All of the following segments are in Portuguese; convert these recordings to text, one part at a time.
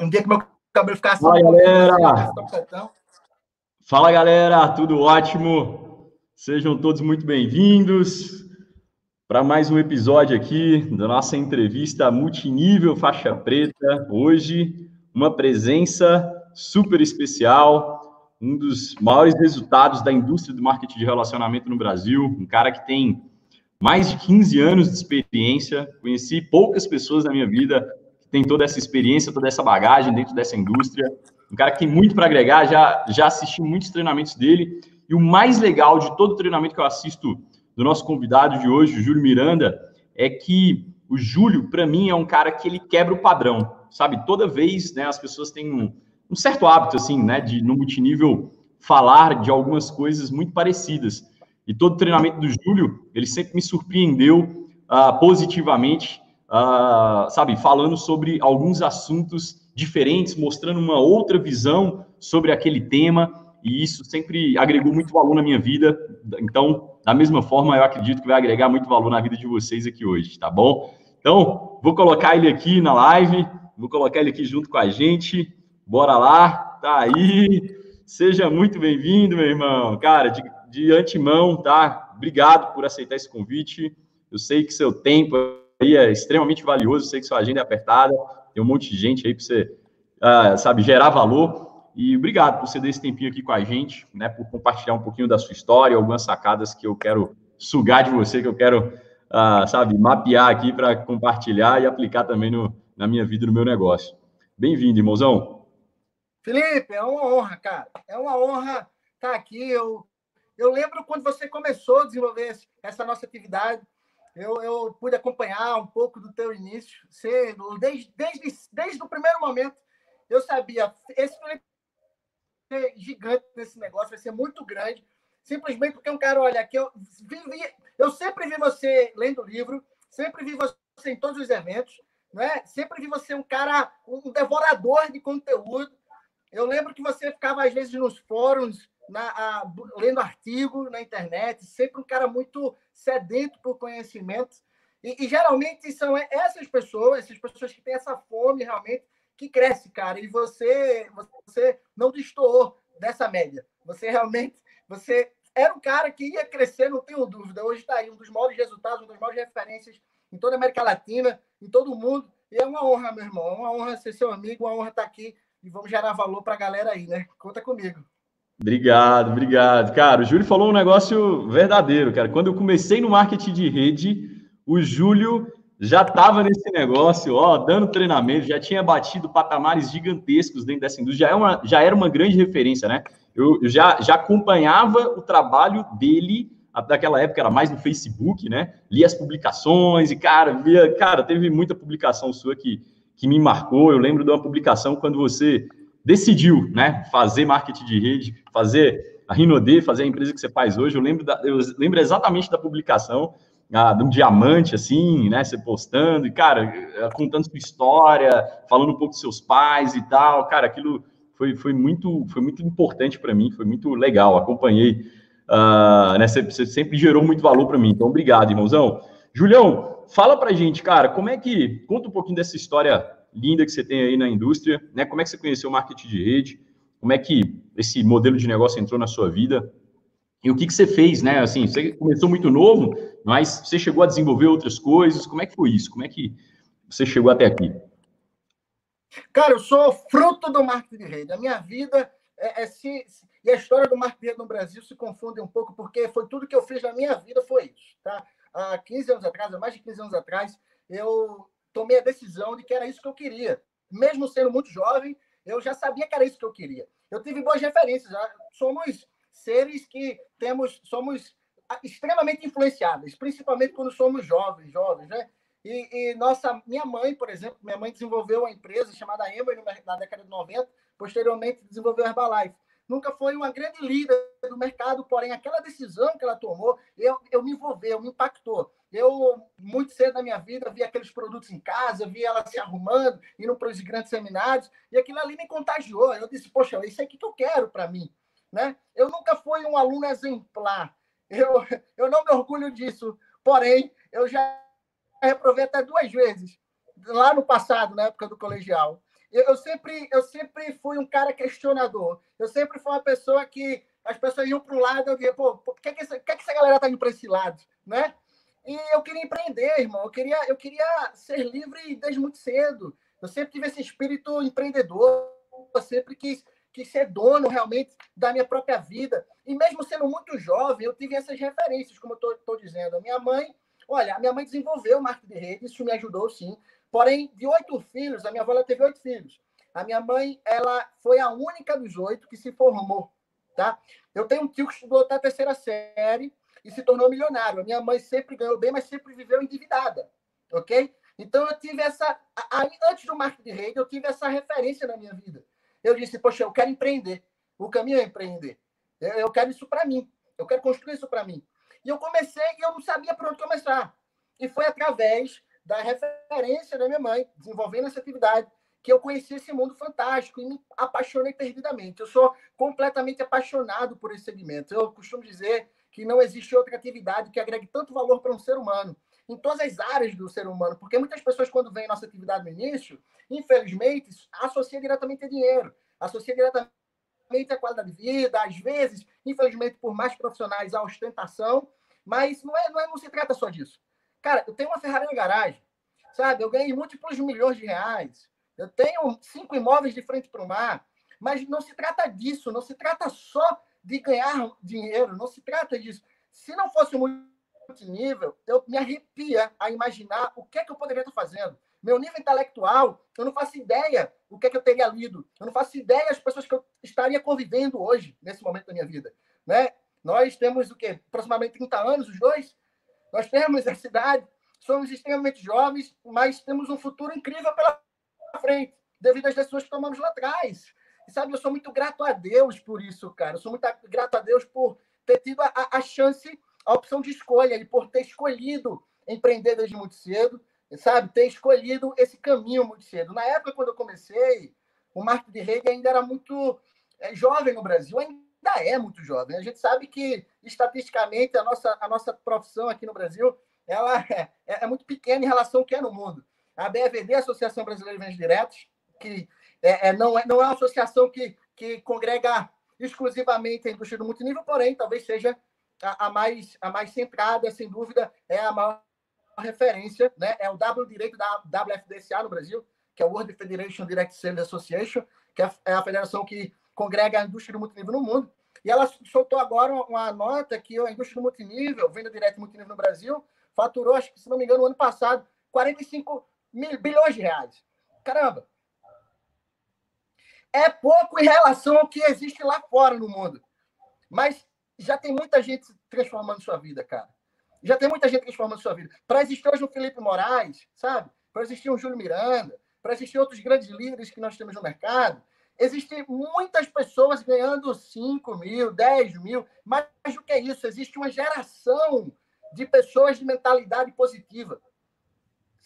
Um dia que meu cabelo ficar assim. Fala, galera! Fala, galera! Tudo ótimo? Sejam todos muito bem-vindos para mais um episódio aqui da nossa entrevista multinível faixa preta. Hoje, uma presença super especial, um dos maiores resultados da indústria do marketing de relacionamento no Brasil, um cara que tem mais de 15 anos de experiência, conheci poucas pessoas na minha vida tem toda essa experiência, toda essa bagagem dentro dessa indústria. Um cara que tem muito para agregar, já, já assisti muitos treinamentos dele. E o mais legal de todo o treinamento que eu assisto do nosso convidado de hoje, o Júlio Miranda, é que o Júlio, para mim, é um cara que ele quebra o padrão, sabe? Toda vez, né, as pessoas têm um, um certo hábito, assim, né, de no multinível falar de algumas coisas muito parecidas. E todo treinamento do Júlio, ele sempre me surpreendeu uh, positivamente uh, sabe, falando sobre alguns assuntos diferentes, mostrando uma outra visão sobre aquele tema, e isso sempre agregou muito valor na minha vida. Então, da mesma forma, eu acredito que vai agregar muito valor na vida de vocês aqui hoje, tá bom? Então, vou colocar ele aqui na live, vou colocar ele aqui junto com a gente. Bora lá, tá aí. Seja muito bem-vindo, meu irmão. Cara, de, de antemão, tá? Obrigado por aceitar esse convite. Eu sei que seu tempo aí é extremamente valioso. Sei que sua agenda é apertada, tem um monte de gente aí para você, uh, sabe, gerar valor. E obrigado por você dar esse tempinho aqui com a gente, né, por compartilhar um pouquinho da sua história, algumas sacadas que eu quero sugar de você, que eu quero, uh, sabe, mapear aqui para compartilhar e aplicar também no, na minha vida, no meu negócio. Bem-vindo, irmãozão. Felipe, é uma honra, cara. É uma honra estar aqui. Eu, eu lembro quando você começou a desenvolver essa nossa atividade, eu, eu pude acompanhar um pouco do teu início. Você, desde, desde, desde o primeiro momento, eu sabia, esse Felipe é gigante nesse negócio, vai ser muito grande, simplesmente porque um cara, olha, que eu vivi, eu sempre vi você lendo livro, sempre vi você em todos os eventos, né? sempre vi você um cara, um devorador de conteúdo. Eu lembro que você ficava, às vezes, nos fóruns na, a, lendo artigo na internet, sempre um cara muito sedento por conhecimento. E, e, geralmente são essas pessoas, essas pessoas que têm essa fome realmente, que cresce, cara. E você, você não destoou dessa média. Você realmente, você era um cara que ia crescer, não tenho dúvida. Hoje está aí um dos maiores resultados, uma das maiores referências em toda a América Latina, em todo o mundo. E é uma honra, meu irmão. É uma honra ser seu amigo, uma honra estar aqui. E vamos gerar valor para a galera aí, né? Conta comigo. Obrigado, obrigado. Cara, o Júlio falou um negócio verdadeiro, cara. Quando eu comecei no marketing de rede, o Júlio já estava nesse negócio, ó, dando treinamento, já tinha batido patamares gigantescos dentro dessa indústria, já, é uma, já era uma grande referência, né? Eu, eu já, já acompanhava o trabalho dele, daquela época era mais no Facebook, né? Li as publicações e, cara, via, cara, teve muita publicação sua que, que me marcou. Eu lembro de uma publicação quando você decidiu, né, fazer marketing de rede, fazer a Rinode, fazer a empresa que você faz hoje. Eu lembro, da, eu lembro exatamente da publicação, ah, de um diamante, assim, né, você postando, e, cara, eh, contando sua história, falando um pouco dos seus pais e tal. Cara, aquilo foi, foi, muito, foi muito importante para mim, foi muito legal. Acompanhei, uh, né, você, você sempre gerou muito valor para mim. Então, obrigado, irmãozão. Julião, fala pra gente, cara, como é que. Conta um pouquinho dessa história linda que você tem aí na indústria, né? Como é que você conheceu o marketing de rede? Como é que esse modelo de negócio entrou na sua vida? E o que, que você fez, né? Assim, você começou muito novo, mas você chegou a desenvolver outras coisas. Como é que foi isso? Como é que você chegou até aqui? Cara, eu sou fruto do marketing de rede. A minha vida é, é se, e a história do marketing de rede no Brasil se confunde um pouco, porque foi tudo que eu fiz na minha vida foi isso, tá? Há 15 anos atrás, há mais de 15 anos atrás, eu tomei a decisão de que era isso que eu queria. Mesmo sendo muito jovem, eu já sabia que era isso que eu queria. Eu tive boas referências. Somos seres que temos, somos extremamente influenciáveis, principalmente quando somos jovens, jovens, né? E, e, nossa, minha mãe, por exemplo, minha mãe desenvolveu uma empresa chamada Ember na década de 90, posteriormente desenvolveu a Herbalife nunca foi uma grande líder do mercado, porém, aquela decisão que ela tomou, eu, eu me envolveu, me impactou. Eu, muito cedo na minha vida, vi aqueles produtos em casa, vi ela se arrumando, indo para os grandes seminários, e aquilo ali me contagiou. Eu disse, poxa, isso é que eu quero para mim. Né? Eu nunca fui um aluno exemplar. Eu, eu não me orgulho disso. Porém, eu já reprovei até duas vezes, lá no passado, na época do colegial. eu, eu, sempre, eu sempre fui um cara questionador. Eu sempre fui uma pessoa que as pessoas iam para um lado, eu dizia, pô, por que, que, essa, que, que essa galera tá indo para esse lado, né? E eu queria empreender, irmão. Eu queria, eu queria ser livre desde muito cedo. Eu sempre tive esse espírito empreendedor. Eu sempre quis, quis ser dono realmente da minha própria vida. E mesmo sendo muito jovem, eu tive essas referências, como eu estou dizendo. A minha mãe, olha, a minha mãe desenvolveu marketing de rede, isso me ajudou sim. Porém, de oito filhos, a minha avó teve oito filhos. A minha mãe, ela foi a única dos oito que se formou, tá? Eu tenho um tio que estudou até a terceira série e se tornou milionário. A minha mãe sempre ganhou bem, mas sempre viveu endividada, ok? Então eu tive essa, antes do marketing de rede, eu tive essa referência na minha vida. Eu disse, poxa, eu quero empreender. O caminho é empreender. Eu quero isso para mim. Eu quero construir isso para mim. E eu comecei e eu não sabia por onde começar. E foi através da referência da minha mãe, desenvolvendo essa atividade, que eu conheci esse mundo fantástico e me apaixonei perdidamente. Eu sou completamente apaixonado por esse segmento. Eu costumo dizer que não existe outra atividade que agregue tanto valor para um ser humano, em todas as áreas do ser humano, porque muitas pessoas, quando veem nossa atividade no início, infelizmente, associa diretamente a dinheiro, associa diretamente a qualidade de vida, às vezes, infelizmente, por mais profissionais, a ostentação, mas não, é, não, é, não se trata só disso. Cara, eu tenho uma Ferrari na garagem, sabe? Eu ganhei múltiplos milhões de reais. Eu tenho cinco imóveis de frente para o mar. Mas não se trata disso, não se trata só de ganhar dinheiro, não se trata disso. Se não fosse multinível, eu me arrepia a imaginar o que é que eu poderia estar fazendo. Meu nível intelectual, eu não faço ideia o que é que eu teria lido. Eu não faço ideia as pessoas que eu estaria convivendo hoje, nesse momento da minha vida. Né? Nós temos o quê? Aproximadamente 30 anos, os dois. Nós temos a cidade, somos extremamente jovens, mas temos um futuro incrível pela frente, devido às decisões que tomamos lá atrás. E sabe, eu sou muito grato a Deus por isso, cara. Eu sou muito grato a Deus por ter tido a, a chance, a opção de escolha, e por ter escolhido empreender desde muito cedo, sabe? Ter escolhido esse caminho muito cedo. Na época, quando eu comecei, o marketing de rede ainda era muito é, jovem no Brasil, ainda é muito jovem. A gente sabe que, estatisticamente, a nossa, a nossa profissão aqui no Brasil ela é, é, é muito pequena em relação ao que é no mundo. A BVD, Associação Brasileira de Vendas Diretos, que é, é, não, é, não é uma associação que, que congrega exclusivamente a indústria do multinível, porém, talvez seja a, a, mais, a mais centrada, sem dúvida, é a maior referência, né? é o W direito da WFDSA no Brasil, que é o World Federation Direct Sales Association, que é a, é a federação que congrega a indústria do multinível no mundo. E ela soltou agora uma nota que a indústria do multinível, venda direta multinível no Brasil, faturou, acho que, se não me engano, no ano passado, 45 mil, bilhões de reais. Caramba! É pouco em relação ao que existe lá fora no mundo. Mas já tem muita gente transformando sua vida, cara. Já tem muita gente transformando sua vida. Para existir hoje um Felipe Moraes, sabe? Para existir um Júlio Miranda, para existir outros grandes líderes que nós temos no mercado, Existem muitas pessoas ganhando 5 mil, 10 mil, mas o que isso? Existe uma geração de pessoas de mentalidade positiva.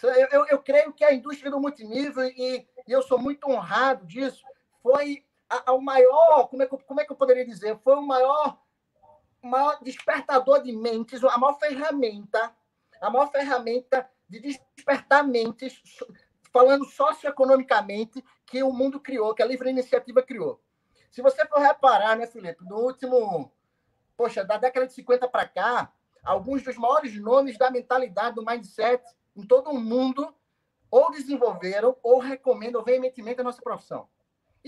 Eu, eu, eu creio que a indústria do multinível, e, e eu sou muito honrado disso, foi a, a, o maior, como é, que, como é que eu poderia dizer? Foi o maior, maior despertador de mentes, a maior ferramenta, a maior ferramenta de despertar mentes falando socioeconomicamente, que o mundo criou, que a livre iniciativa criou. Se você for reparar, né, Felipe, no último, poxa, da década de 50 para cá, alguns dos maiores nomes da mentalidade, do mindset em todo o mundo, ou desenvolveram ou recomendam veementemente a nossa profissão.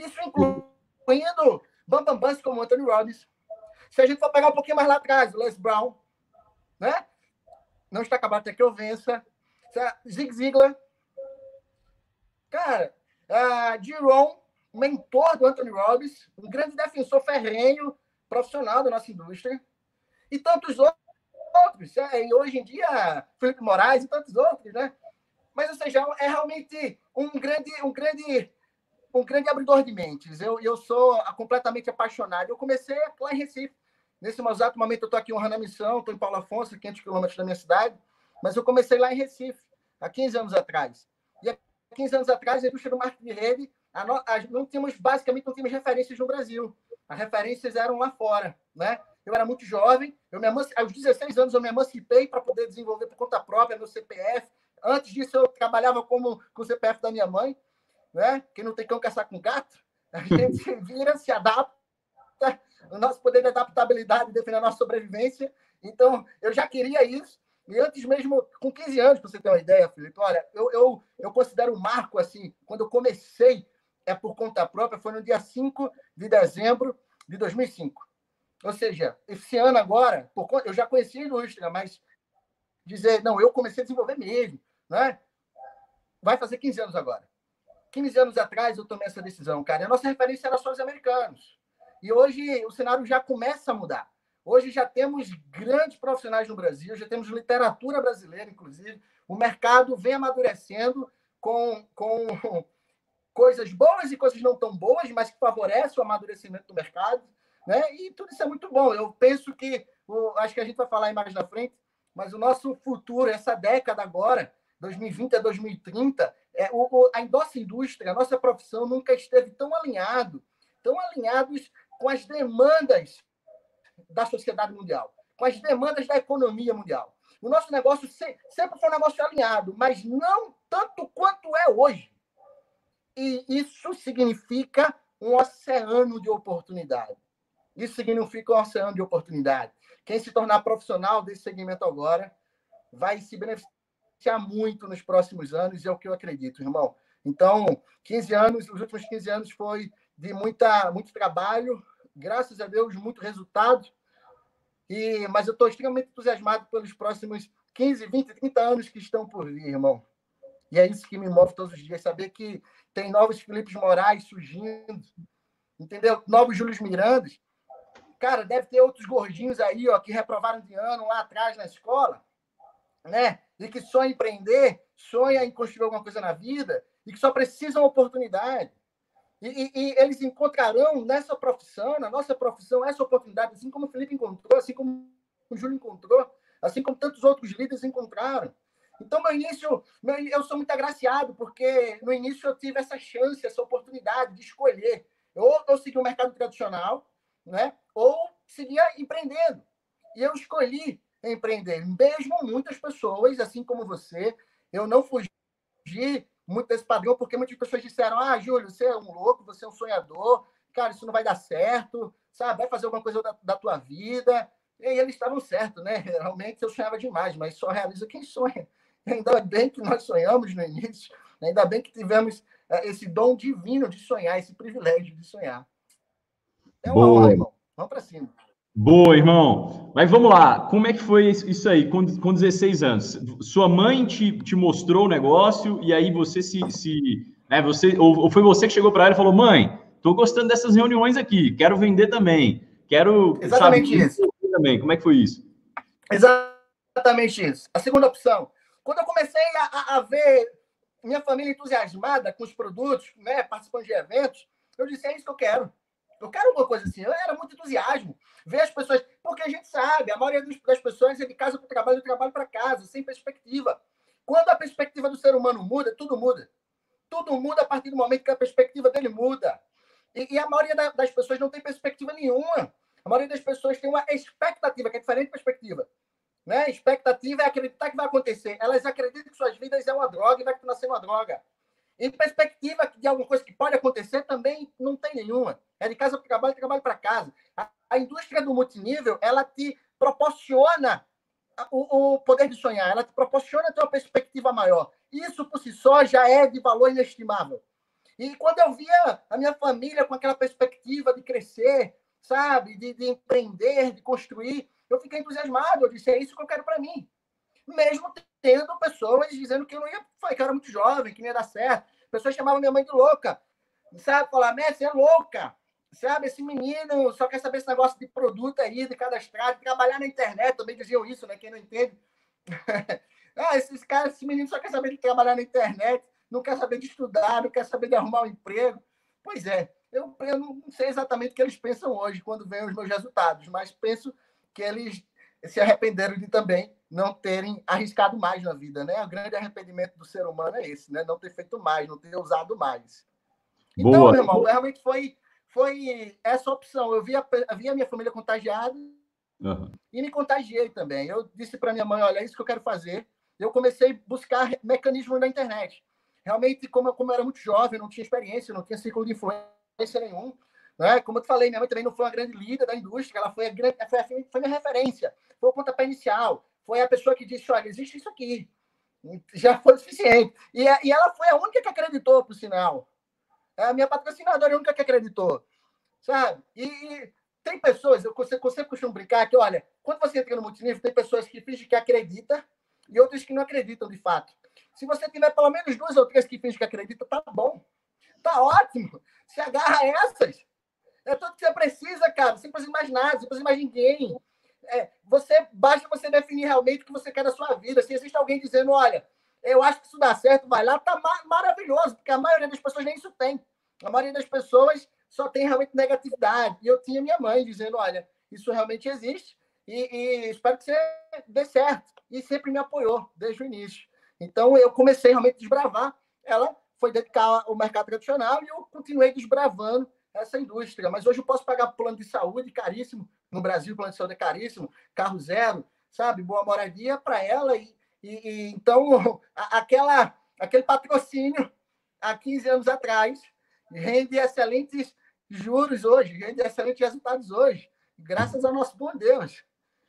Isso incluindo bambambãs como Anthony Robbins. Se a gente for pegar um pouquinho mais lá atrás, Les Brown, né? Não está acabado até que eu vença. Zig Ziglar, Cara, uh, Giron, mentor do Anthony Robbins, um grande defensor ferrenho, profissional da nossa indústria, e tantos outros. É, e hoje em dia, Felipe Moraes e tantos outros, né? Mas, ou seja, é realmente um grande, um grande, um grande abridor de mentes. Eu, eu sou completamente apaixonado. Eu comecei lá em Recife. Nesse exato momento, eu estou aqui honrando a missão, estou em Paulo Afonso, 500 quilômetros da minha cidade, mas eu comecei lá em Recife, há 15 anos atrás. 15 anos atrás, a indústria do marketing de rede, a, a, não tínhamos, basicamente, não tínhamos referências no Brasil. As referências eram lá fora, né? Eu era muito jovem, eu me aos 16 anos eu me emancipei para poder desenvolver por conta própria meu CPF. Antes disso, eu trabalhava como com o CPF da minha mãe. Né? Quem não tem cão caçar com gato, a gente se vira, se adapta, o nosso poder de adaptabilidade define a nossa sobrevivência. Então, eu já queria isso. E antes mesmo, com 15 anos, para você ter uma ideia, Felipe, olha, eu, eu, eu considero um marco assim, quando eu comecei, é por conta própria, foi no dia 5 de dezembro de 2005. Ou seja, esse ano agora, por, eu já conhecia a indústria, mas dizer, não, eu comecei a desenvolver mesmo, né? Vai fazer 15 anos agora. 15 anos atrás eu tomei essa decisão, cara. A nossa referência era só os americanos. E hoje o cenário já começa a mudar. Hoje já temos grandes profissionais no Brasil, já temos literatura brasileira, inclusive. O mercado vem amadurecendo com, com coisas boas e coisas não tão boas, mas que favorecem o amadurecimento do mercado. Né? E tudo isso é muito bom. Eu penso que, acho que a gente vai falar mais na frente, mas o nosso futuro, essa década agora, 2020 a 2030, é, o, a nossa indústria, a nossa profissão nunca esteve tão alinhado, tão alinhados com as demandas da sociedade mundial, com as demandas da economia mundial. O nosso negócio sempre foi um negócio alinhado, mas não tanto quanto é hoje. E isso significa um oceano de oportunidade. Isso significa um oceano de oportunidade. Quem se tornar profissional desse segmento agora vai se beneficiar muito nos próximos anos, é o que eu acredito, irmão. Então, 15 anos, os últimos 15 anos foi de muita, muito trabalho, graças a Deus, muito resultado. E, mas eu estou extremamente entusiasmado pelos próximos 15, 20, 30 anos que estão por vir, irmão. E é isso que me move todos os dias, saber que tem novos Filipes Moraes surgindo, entendeu? Novos Júlios Mirandas. Cara, deve ter outros gordinhos aí, ó, que reprovaram de ano lá atrás na escola, né? E que em empreender, sonham em construir alguma coisa na vida e que só precisam oportunidade. E, e, e, eles encontrarão nessa profissão, na nossa profissão, essa oportunidade, assim como o Felipe encontrou, assim como o Júlio encontrou, assim como tantos outros líderes encontraram. Então, meu início, eu sou muito agraciado, porque no início eu tive essa chance, essa oportunidade de escolher. Ou eu segui o mercado tradicional, né? ou seguia empreendendo. E eu escolhi empreender. Mesmo muitas pessoas, assim como você, eu não fugi muito desse padrão, porque muitas pessoas disseram: Ah, Júlio, você é um louco, você é um sonhador, cara, isso não vai dar certo, sabe? Vai fazer alguma coisa da, da tua vida. E eles estavam certos, né? Realmente eu sonhava demais, mas só realiza quem sonha. Ainda bem que nós sonhamos no início, ainda bem que tivemos é, esse dom divino de sonhar, esse privilégio de sonhar. É uma Boa. honra, irmão. Vamos para cima. Boa, irmão. Mas vamos lá, como é que foi isso aí com, com 16 anos? Sua mãe te, te mostrou o negócio e aí você se. se né, você, ou, ou foi você que chegou para ela e falou: mãe, tô gostando dessas reuniões aqui, quero vender também, quero. Exatamente sabe, isso. Também. Como é que foi isso? Exatamente isso. A segunda opção. Quando eu comecei a, a ver minha família entusiasmada com os produtos, né, participando de eventos, eu disse: é isso que eu quero. Eu quero alguma coisa assim. Eu era muito entusiasmo. Ver as pessoas. Porque a gente sabe, a maioria das pessoas é de casa para o trabalho, de trabalho para casa, sem perspectiva. Quando a perspectiva do ser humano muda, tudo muda. Tudo muda a partir do momento que a perspectiva dele muda. E, e a maioria das pessoas não tem perspectiva nenhuma. A maioria das pessoas tem uma expectativa, que é diferente de perspectiva. Né? Expectativa é acreditar que vai acontecer. Elas acreditam que suas vidas é uma droga e vai nascer uma droga. E perspectiva de alguma coisa que pode acontecer também não tem nenhuma. É de casa para trabalho, trabalho para casa. A, a, indústria do multinível, ela te proporciona o, o, poder de sonhar, ela te proporciona ter uma perspectiva maior. Isso por si só já é de valor inestimável. E quando eu via a minha família com aquela perspectiva de crescer, sabe, de, de empreender, de construir, eu fiquei entusiasmado. Eu disse: é isso que eu quero para mim mesmo tendo pessoas dizendo que eu não ia, que eu era muito jovem, que não ia dar certo. Pessoas chamavam minha mãe de louca. Sabe, falar, Messi, é louca. Sabe, esse menino só quer saber esse negócio de produto aí, de cadastrar, de trabalhar na internet, também diziam isso, né? Quem não entende. ah, esses caras, esse menino só quer saber de trabalhar na internet, não quer saber de estudar, não quer saber de arrumar um emprego. Pois é, eu, eu não sei exatamente o que eles pensam hoje quando vêm os meus resultados, mas penso que eles se arrependeram de também não terem arriscado mais na vida, né? O grande arrependimento do ser humano é esse, né? Não ter feito mais, não ter usado mais. Então, Boa. meu irmão, realmente foi, foi essa opção. Eu via, via a minha família contagiada uhum. e me contagiei também. Eu disse para minha mãe, olha, é isso que eu quero fazer. Eu comecei a buscar mecanismos na internet. realmente, como eu, como eu era muito jovem, não tinha experiência, não tinha círculo de influência nenhum, né? Como eu te falei, minha mãe também não foi uma grande líder da indústria, ela foi a, grande, foi a, foi a minha referência, foi o pontapé inicial, foi a pessoa que disse, olha, existe isso aqui, já foi o suficiente. E, e ela foi a única que acreditou, por sinal. É a minha patrocinadora é a única que acreditou, sabe? E, e tem pessoas, eu sempre, sempre costumo brincar que, olha, quando você entra no multinível, tem pessoas que fingem que acredita e outras que não acreditam de fato. Se você tiver pelo menos duas ou três que fingem que acreditam, tá bom. Tá ótimo. Se agarra a essas. É tudo que você precisa, cara. Você não precisa mais nada, você não precisa mais ninguém. É, você basta você definir realmente o que você quer da sua vida. Se existe alguém dizendo, olha, eu acho que isso dá certo, vai lá, tá maravilhoso, porque a maioria das pessoas nem isso tem. A maioria das pessoas só tem realmente negatividade. E eu tinha minha mãe dizendo, olha, isso realmente existe e, e espero que você dê certo. E sempre me apoiou desde o início. Então eu comecei realmente a desbravar. Ela foi dedicar ao mercado tradicional e eu continuei desbravando essa indústria. Mas hoje eu posso pagar plano de saúde caríssimo. No Brasil, plano de saúde é caríssimo, carro zero, sabe? Boa moradia para ela. E, e, e, então, aquela, aquele patrocínio há 15 anos atrás rende excelentes juros hoje, rende excelentes resultados hoje, graças ao nosso bom Deus.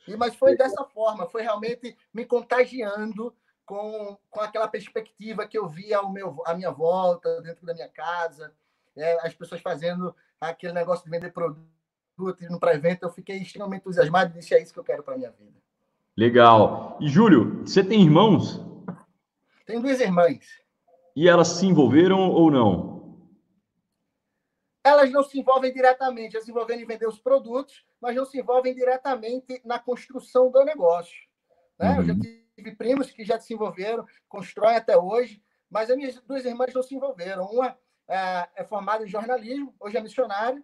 E, mas foi dessa forma, foi realmente me contagiando com, com aquela perspectiva que eu via ao meu, à minha volta, dentro da minha casa, é, as pessoas fazendo aquele negócio de vender produto, indo para evento, eu fiquei extremamente entusiasmado e disse, é isso que eu quero para minha vida. Legal. E, Júlio, você tem irmãos? Tenho duas irmãs. E elas se envolveram ou não? Elas não se envolvem diretamente, elas se envolvem em vender os produtos, mas não se envolvem diretamente na construção do negócio. Né? Uhum. Eu já tive primos que já se envolveram, constroem até hoje, mas as minhas duas irmãs não se envolveram. Uma é, é formada em jornalismo, hoje é missionária,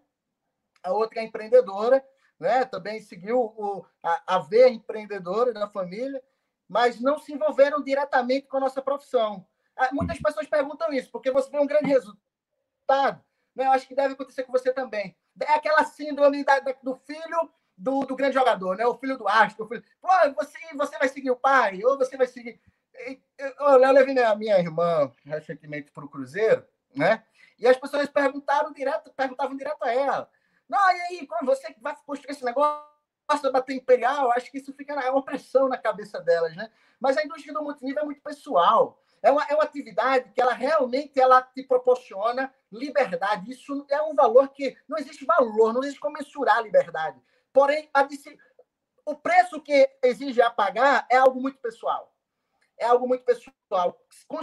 a outra é empreendedora, né? também seguiu o, a, a veia empreendedora da família, mas não se envolveram diretamente com a nossa profissão. Ah, muitas pessoas perguntam isso, porque você vê um grande resultado. Né? Eu acho que deve acontecer com você também. É aquela síndrome da, da, do filho do, do, grande jogador, né? o filho do astro. Filho... Pô, você, você vai seguir o pai, ou você vai seguir. Eu, eu levei minha, minha irmã recentemente para o Cruzeiro, né? E as pessoas perguntaram direto, perguntavam direto a ela. Não, e aí, quando você vai construir esse negócio, da bater imperial, acho que isso fica é uma pressão na cabeça delas, né? Mas a indústria do multinível é muito pessoal. É uma, é uma atividade que ela realmente ela te proporciona liberdade. Isso é um valor que não existe valor, não existe como mensurar a liberdade. Porém, a, o preço que exige a pagar é algo muito pessoal é algo muito pessoal.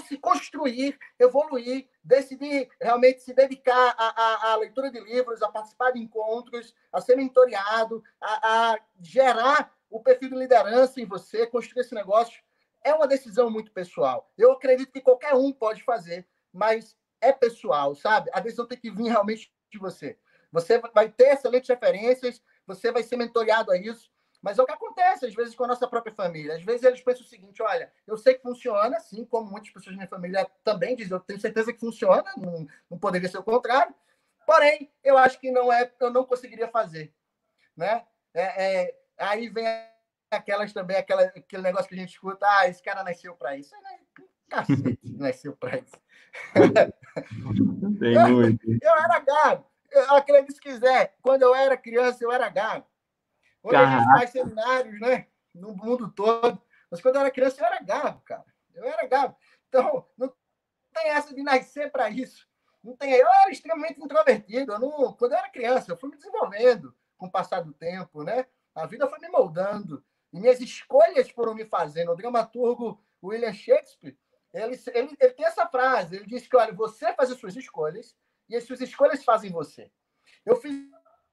Se construir, evoluir, decidir realmente se dedicar à, leitura de livros, a participar de encontros, a ser mentoreado, a, a gerar o perfil de liderança em você, construir esse negócio, é uma decisão muito pessoal. Eu acredito que qualquer um pode fazer, mas é pessoal, sabe? A decisão tem que vir realmente de você. Você vai ter excelentes referências, você vai ser mentoreado a isso, mas é o que acontece, às vezes, com a nossa própria família. Às vezes eles pensam o seguinte: olha, eu sei que funciona, assim como muitas pessoas da minha família também dizem, eu tenho certeza que funciona, não, não poderia ser o contrário. Porém, eu acho que não é, eu não conseguiria fazer. Né? É, é, aí vem aquelas também, aquela, aquele negócio que a gente escuta: ah, esse cara nasceu para isso. Né? Cacete, nasceu para isso. Tem muito. Eu, eu era gago. Eu acredito se quiser. Quando eu era criança, eu era gago. Hoje Caraca. a gente faz seminários, né? No mundo todo. Mas quando eu era criança, eu era gado, cara. Eu era gado. Então, não tem essa de nascer para isso. Não tem. Eu era extremamente introvertido. Eu não... Quando eu era criança, eu fui me desenvolvendo com o passar do tempo, né? A vida foi me moldando. E minhas escolhas foram me fazendo. O dramaturgo William Shakespeare, ele, ele, ele tem essa frase. Ele diz que, olha, você faz as suas escolhas e as suas escolhas fazem você. Eu fiz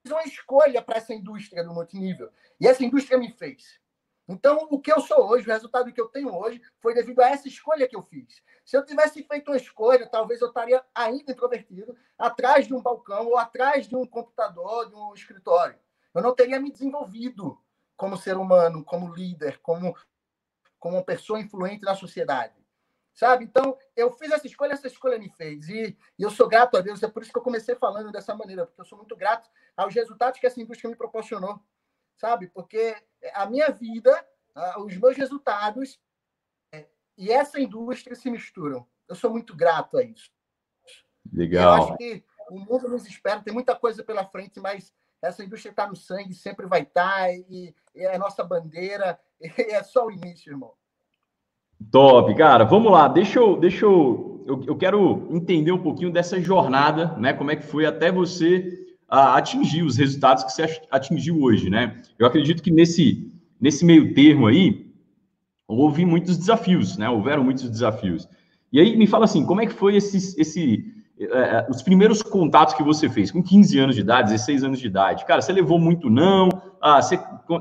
uma escolha para essa indústria do multinível. E essa indústria me fez. Então, o que eu sou hoje, o resultado que eu tenho hoje, foi devido a essa escolha que eu fiz. Se eu tivesse feito uma escolha, talvez eu estaria ainda introvertido, atrás de um balcão ou atrás de um computador, de um escritório. Eu não teria me desenvolvido como ser humano, como líder, como, como uma pessoa influente na sociedade sabe? Então, eu fiz essa escolha, essa escolha me fez. E, e, eu sou grato a Deus, é por isso que eu comecei falando dessa maneira, porque eu sou muito grato aos resultados que essa indústria me proporcionou, sabe? Porque a minha vida, os meus resultados é, e essa indústria se misturam. eu sou muito grato a isso. Legal. Eu acho que o mundo nos espera, tem muita coisa pela frente, mas essa indústria está no sangue, sempre vai estar, tá, e, e é a nossa bandeira, é só o início, irmão. Top, cara. Vamos lá, deixa eu, deixa eu, eu, eu quero entender um pouquinho dessa jornada, né? Como é que foi até você atingir os resultados que você atingiu hoje, né? Eu acredito que nesse, nesse meio termo aí, houve muitos desafios, né? Houveram muitos desafios. E aí me fala assim, como é que foi esse, esse é, os primeiros contatos que você fez, com 15 anos de idade, 16 anos de idade, cara, você levou muito não? Ah, você,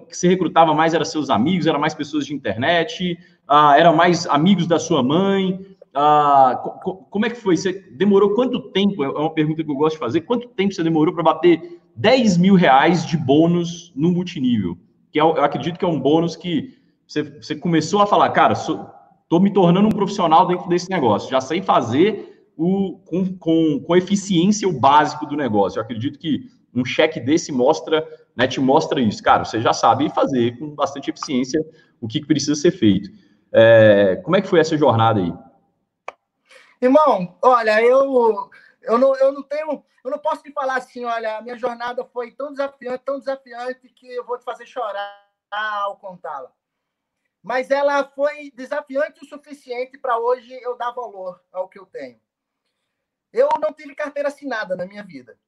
você recrutava mais, era seus amigos, era mais pessoas de internet, ah, era mais amigos da sua mãe? Ah, co como é que foi? Você demorou quanto tempo? É uma pergunta que eu gosto de fazer. Quanto tempo você demorou para bater 10 mil reais de bônus no multinível? Que é, eu acredito que é um bônus que você, você começou a falar, cara, estou me tornando um profissional dentro desse negócio, já sei fazer o, com, com, com eficiência o básico do negócio. Eu acredito que um cheque desse mostra, né, te mostra isso. Cara, você já sabe fazer com bastante eficiência o que precisa ser feito. É, como é que foi essa jornada aí? Irmão, olha, eu, eu, não, eu não tenho, eu não posso te falar assim, olha, a minha jornada foi tão desafiante, tão desafiante que eu vou te fazer chorar ao contá-la. Mas ela foi desafiante o suficiente para hoje eu dar valor ao que eu tenho. Eu não tive carteira assinada na minha vida.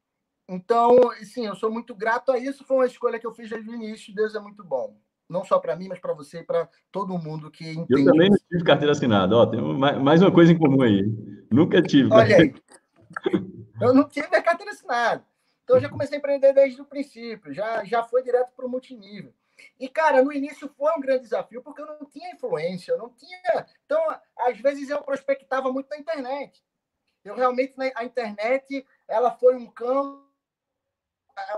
Então, sim, eu sou muito grato a isso. Foi uma escolha que eu fiz desde o início. Deus é muito bom. Não só para mim, mas para você e para todo mundo que entende. Eu também não tive carteira assinada. Ó, tem mais uma coisa em comum aí. Nunca tive. Olha aí. Eu não tive a carteira assinada. Então, eu já comecei a empreender desde o princípio. Já, já foi direto para o multinível. E, cara, no início foi um grande desafio, porque eu não tinha influência, eu não tinha. Então, às vezes eu prospectava muito na internet. Eu realmente né, a internet ela foi um campo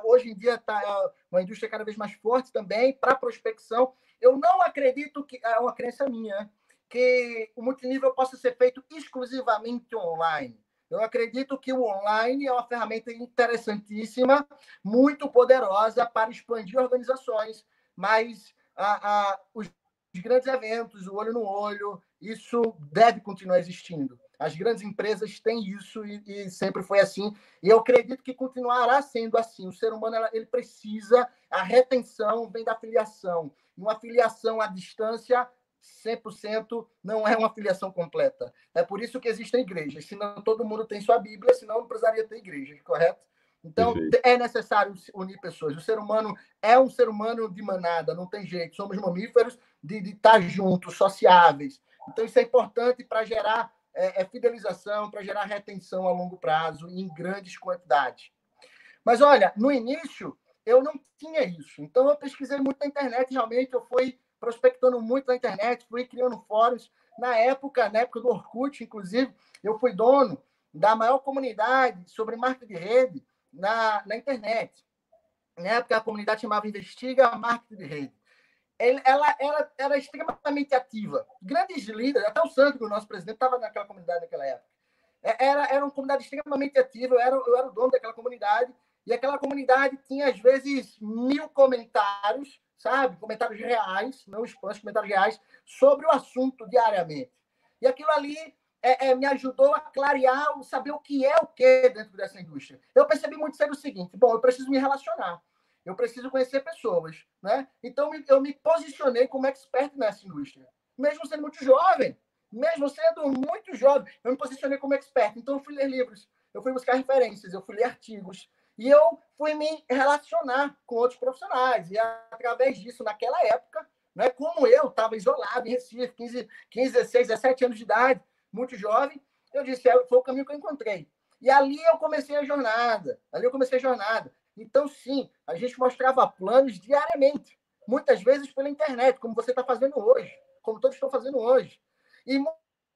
hoje em dia está uma indústria cada vez mais forte também para prospecção. Eu não acredito que é uma crença minha que o multinível possa ser feito exclusivamente online. Eu acredito que o online é uma ferramenta interessantíssima, muito poderosa para expandir organizações, mas a, a, os grandes eventos, o olho no olho, isso deve continuar existindo. As grandes empresas têm isso e, e, sempre foi assim. E eu acredito que continuará sendo assim. O ser humano ele precisa, a retenção vem da filiação. E uma filiação à distância, 100% não é uma filiação completa. É por isso que existem igrejas. Senão todo mundo tem sua Bíblia, senão não precisaria ter igrejas, correto? Então, Perfeito. é necessário unir pessoas. O ser humano é um ser humano de manada, não tem jeito. Somos mamíferos de, de estar juntos, sociáveis. Então, isso é importante para gerar é, é fidelização, para gerar retenção a longo prazo em grandes quantidades. Mas olha, no início eu não tinha isso. Então eu pesquisei muito na internet, realmente eu fui prospectando muito na internet, fui criando fóruns. Na época, na época do Orkut, inclusive, eu fui dono da maior comunidade sobre marketing de rede na, na internet. Na época, a comunidade chamava Investiga Marketing de Rede ela, ela era extremamente ativa. Grandes líderes, até o Sandro, nosso presidente, estava naquela comunidade naquela época. É, era, era uma comunidade extremamente ativa, eu era, eu era o dono daquela comunidade, e aquela comunidade tinha, às vezes, mil comentários, sabe? Comentários reais, não spams, comentários reais, sobre o assunto diariamente. E aquilo ali é, é, me ajudou a clarear, saber o que é o que dentro dessa indústria. Eu percebi muito cedo o seguinte: bom, eu preciso me relacionar. Eu preciso conhecer pessoas, né? Então eu me posicionei como expert nessa indústria, mesmo sendo muito jovem, mesmo sendo muito jovem, eu me posicionei como expert. Então eu fui ler livros, eu fui buscar referências, eu fui ler artigos e eu fui me relacionar com outros profissionais. E através disso, naquela época, né, como eu estava isolado em Recife, 15, 15, 16, 17 anos de idade, muito jovem, eu disse, é, foi o caminho que eu encontrei. E ali eu comecei a jornada. Ali eu comecei a jornada. Então, sim, a gente mostrava planos diariamente, muitas vezes pela internet, como você está fazendo hoje, como todos estão fazendo hoje. E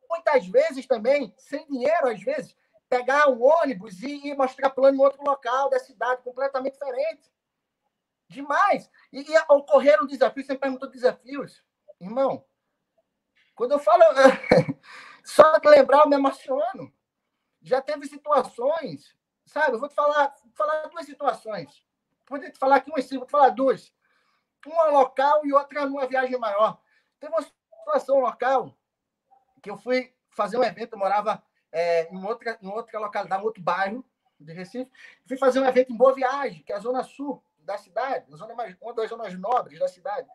muitas vezes também, sem dinheiro, às vezes, pegar um ônibus e mostrar plano em outro local da cidade, completamente diferente. Demais. E, e ocorreram desafios, você perguntou desafios. Irmão, quando eu falo, só lembrar, eu me emociono. Já teve situações Sabe, eu vou te falar, falar duas situações. Vou te falar aqui umas, vou te falar duas. Uma local e outra numa viagem maior. Teve uma situação local que eu fui fazer um evento, eu morava é, em, outra, em outra localidade, em outro bairro de Recife. Fui fazer um evento em Boa Viagem, que é a zona sul da cidade, a zona mais, uma das zonas nobres da cidade.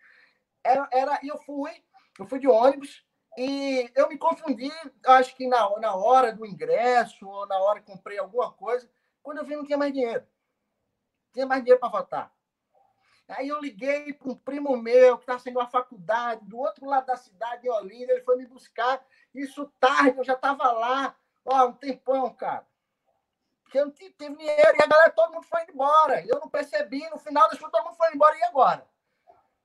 Era, era, eu fui, eu fui de ônibus e eu me confundi, acho que na, na hora do ingresso ou na hora que comprei alguma coisa, quando eu vi não tinha mais dinheiro. Não tinha mais dinheiro para votar. Aí eu liguei para um primo meu que está saindo uma faculdade do outro lado da cidade, em Olinda, ele foi me buscar. Isso tarde, eu já estava lá, ó, um tempão, cara. Porque eu não tive dinheiro e a galera, todo mundo foi embora. Eu não percebi, no final das contas, todo mundo foi embora e agora?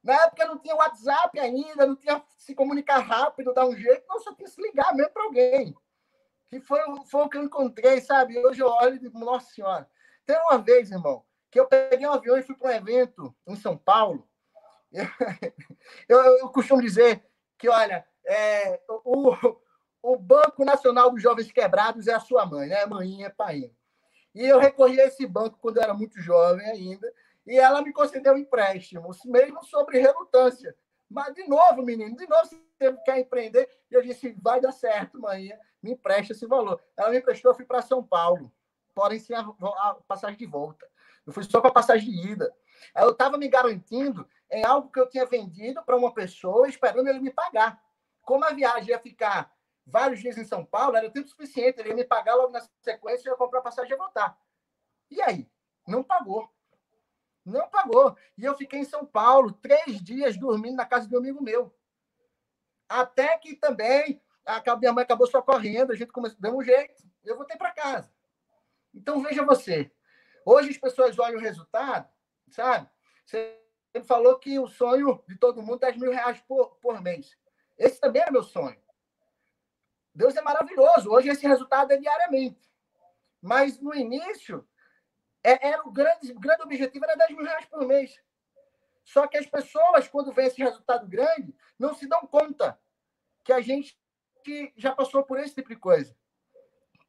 Na época não tinha WhatsApp ainda, não tinha se comunicar rápido, dar um jeito, não, só tinha se ligar mesmo para alguém. Que foi, foi o que eu encontrei, sabe? Hoje eu olho e digo, nossa senhora. Tem uma vez, irmão, que eu peguei um avião e fui para um evento em São Paulo. Eu, eu, costumo dizer que, olha, é, o, o Banco Nacional dos Jovens Quebrados é a sua mãe, né? Mãinha é pai. E eu recorri a esse banco quando eu era muito jovem ainda, e ela me concedeu um empréstimo, mesmo sobre relutância. Mas, de novo, menino, de novo você quer empreender. E eu disse, vai dar certo, mãe, me empresta esse valor. Ela me emprestou, eu fui para São Paulo, porém sem a, a passagem de volta. Eu fui só para passagem de ida. Eu estava me garantindo em algo que eu tinha vendido para uma pessoa, esperando ele me pagar. Como a viagem ia ficar vários dias em São Paulo, era tempo suficiente, ele ia me pagar logo na sequência, eu ia comprar passagem e voltar. E aí? Não pagou. Não pagou. E eu fiquei em São Paulo três dias dormindo na casa de um amigo meu. Até que também a minha mãe acabou socorrendo, a gente começou, deu um jeito, eu voltei para casa. Então veja você. Hoje as pessoas olham o resultado, sabe? Você falou que o sonho de todo mundo é 10 mil reais por, por mês. Esse também é meu sonho. Deus é maravilhoso. Hoje esse resultado é diariamente. Mas no início, é, era o grande, grande objetivo era 10 mil reais por mês. Só que as pessoas, quando vê esse resultado grande, não se dão conta que a gente já passou por esse tipo de coisa.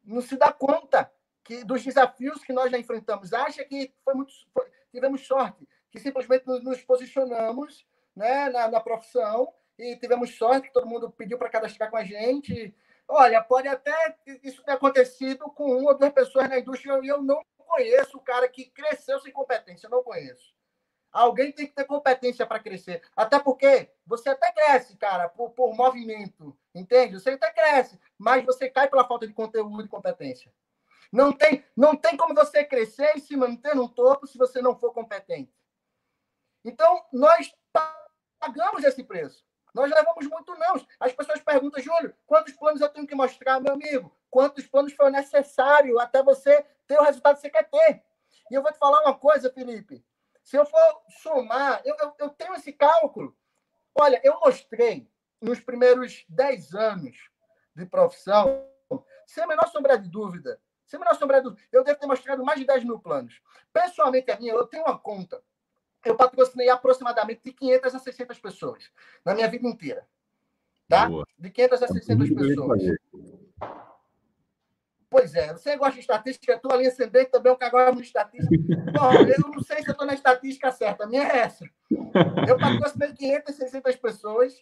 Não se dá conta que dos desafios que nós já enfrentamos. Acha que foi muito, foi, tivemos sorte, que simplesmente nos, nos posicionamos né, na, na, profissão e tivemos sorte que todo mundo pediu para cadastrar com a gente. Olha, pode até isso ter acontecido com uma ou duas pessoas na indústria e eu não conheço o cara que cresceu sem competência, não conheço. Alguém tem que ter competência para crescer. Até porque você até cresce, cara, por, por movimento, entende? Você até cresce, mas você cai pela falta de conteúdo e competência. Não tem, não tem como você crescer e se manter no topo se você não for competente. Então, nós pagamos esse preço. Nós levamos muito não. As pessoas perguntam, Júlio, quantos planos eu tenho que mostrar, meu amigo? Quantos planos foi necessário até você ter o resultado que você quer ter? E eu vou te falar uma coisa, Felipe. Se eu for somar, eu, eu, eu tenho esse cálculo. Olha, eu mostrei nos primeiros 10 anos de profissão, sem a menor sombra de dúvida, sem a menor sombra de dúvida, eu devo ter mostrado mais de 10 mil planos. Pessoalmente, a minha, eu tenho uma conta eu patrocinei aproximadamente de 500 a 600 pessoas na minha vida inteira. Tá? Boa. De 500 a 600 pessoas. Pois é, você gosta de estatística, tua linha ascendente também é um cagão de estatística. Bom, eu não sei se eu estou na estatística certa, a minha é essa. Eu patrocinei 500, 600 pessoas